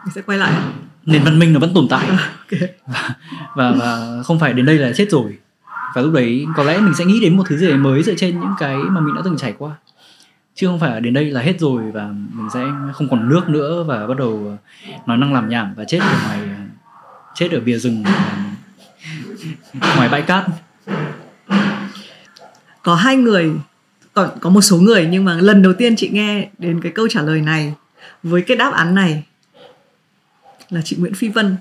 mình sẽ quay lại nền văn minh nó vẫn tồn tại. Okay. và, *laughs* và và không phải đến đây là chết rồi. Và lúc đấy có lẽ mình sẽ nghĩ đến một thứ gì đấy mới dựa trên những cái mà mình đã từng trải qua. Chứ không phải đến đây là hết rồi và mình sẽ không còn nước nữa và bắt đầu nói năng làm nhảm và chết ở ngoài chết ở bìa rừng ngoài bãi cát. Có hai người còn có một số người nhưng mà lần đầu tiên chị nghe đến cái câu trả lời này với cái đáp án này là chị Nguyễn Phi Vân.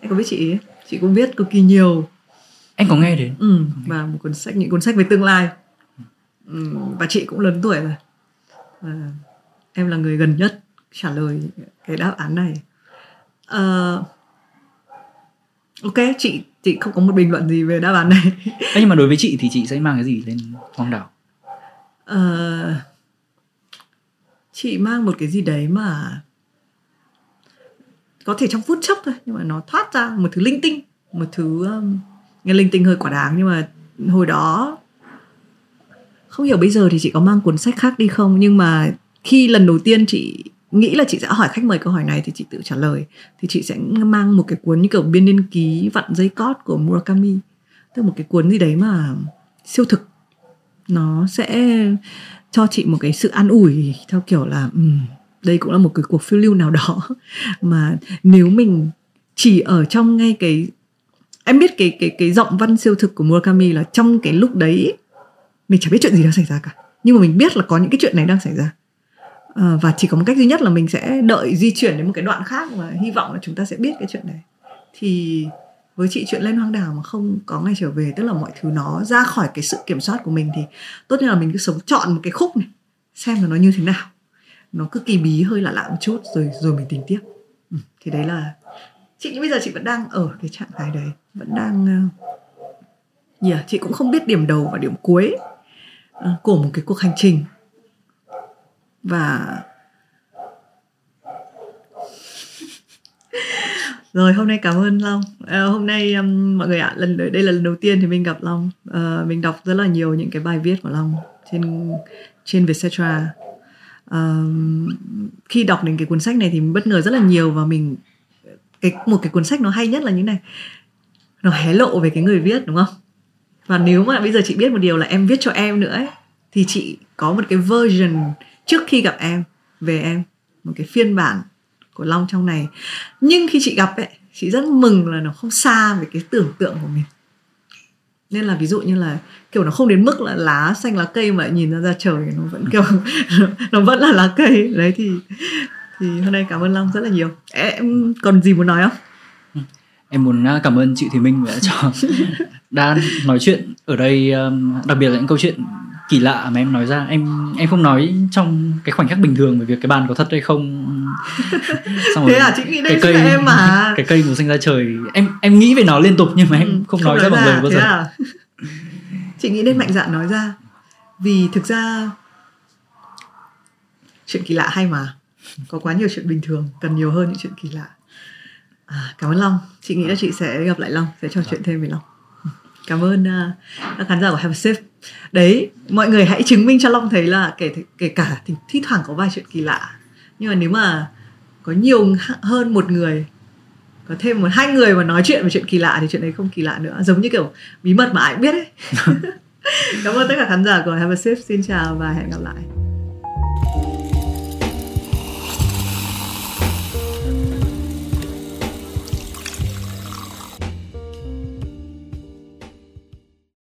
Em có biết chị ấy? Chị cũng viết cực kỳ nhiều. Anh có nghe đến? Ừ, và một cuốn sách những cuốn sách về tương lai. Ừ, và chị cũng lớn tuổi rồi. Và em là người gần nhất trả lời cái đáp án này. Uh, ok chị chị không có một bình luận gì về đáp án này. Nhưng mà đối với chị thì chị sẽ mang cái gì lên hoang đảo? Uh, chị mang một cái gì đấy mà có thể trong phút chốc thôi nhưng mà nó thoát ra một thứ linh tinh một thứ um, nghe linh tinh hơi quả đáng nhưng mà hồi đó không hiểu bây giờ thì chị có mang cuốn sách khác đi không nhưng mà khi lần đầu tiên chị nghĩ là chị sẽ hỏi khách mời câu hỏi này thì chị tự trả lời. Thì chị sẽ mang một cái cuốn như kiểu biên niên ký vặn dây cót của Murakami. Tức một cái cuốn gì đấy mà siêu thực. Nó sẽ cho chị một cái sự an ủi theo kiểu là um, đây cũng là một cái cuộc phiêu lưu nào đó. *laughs* Mà nếu mình chỉ ở trong ngay cái em biết cái cái cái giọng văn siêu thực của Murakami là trong cái lúc đấy mình chẳng biết chuyện gì đang xảy ra cả. Nhưng mà mình biết là có những cái chuyện này đang xảy ra. À, và chỉ có một cách duy nhất là mình sẽ đợi di chuyển đến một cái đoạn khác và hy vọng là chúng ta sẽ biết cái chuyện này. Thì với chị chuyện lên hoang đảo mà không có ngày trở về tức là mọi thứ nó ra khỏi cái sự kiểm soát của mình thì tốt nhất là mình cứ sống chọn một cái khúc này xem là nó như thế nào nó cứ kỳ bí hơi lạ lạ một chút rồi rồi mình tính tiếp. Ừ, thì đấy là chị bây giờ chị vẫn đang ở cái trạng thái đấy vẫn đang ờ, uh, yeah, chị cũng không biết điểm đầu và điểm cuối uh, của một cái cuộc hành trình. Và *laughs* rồi hôm nay cảm ơn long. À, hôm nay um, mọi người ạ lần đây là lần đầu tiên thì mình gặp long. Uh, mình đọc rất là nhiều những cái bài viết của long trên trên Vietcetera uh, khi đọc đến cái cuốn sách này thì bất ngờ rất là nhiều và mình cái một cái cuốn sách nó hay nhất là như này. Nó hé lộ về cái người viết đúng không? Và nếu mà bây giờ chị biết một điều là em viết cho em nữa ấy, thì chị có một cái version trước khi gặp em về em một cái phiên bản của long trong này. Nhưng khi chị gặp ấy chị rất mừng là nó không xa về cái tưởng tượng của mình nên là ví dụ như là kiểu nó không đến mức là lá xanh lá cây mà nhìn ra ra trời nó vẫn kiểu *laughs* nó vẫn là lá cây. Đấy thì thì hôm nay cảm ơn long rất là nhiều. Em còn gì muốn nói không? Ừ. em muốn à, cảm ơn chị Thùy Minh đã cho *laughs* *laughs* đã nói chuyện ở đây đặc biệt là những câu chuyện kỳ lạ mà em nói ra. Em em không nói trong cái khoảnh khắc bình thường về việc cái bàn có thật hay không. *laughs* Xong thế rồi, à chị nghĩ đây cây em mà. *laughs* cái cây màu xanh ra trời. Em em nghĩ về nó liên tục nhưng mà em ừ, không, không nói, nói ra bằng lời bao giờ. à? chị nghĩ nên mạnh dạn nói ra. Vì thực ra chuyện kỳ lạ hay mà. Có quá nhiều chuyện bình thường cần nhiều hơn những chuyện kỳ lạ. À, cảm ơn long. Chị nghĩ là chị sẽ gặp lại long sẽ trò chuyện thêm với long. Cảm ơn uh, các khán giả của Have a Sip đấy mọi người hãy chứng minh cho long thấy là kể kể cả thì thi thoảng có vài chuyện kỳ lạ. Nhưng mà nếu mà có nhiều hơn một người có thêm một hai người mà nói chuyện về chuyện kỳ lạ thì chuyện đấy không kỳ lạ nữa. Giống như kiểu bí mật mà ai biết ấy. *laughs* *laughs* Cảm ơn tất cả khán giả của Have a Sip xin chào và hẹn gặp lại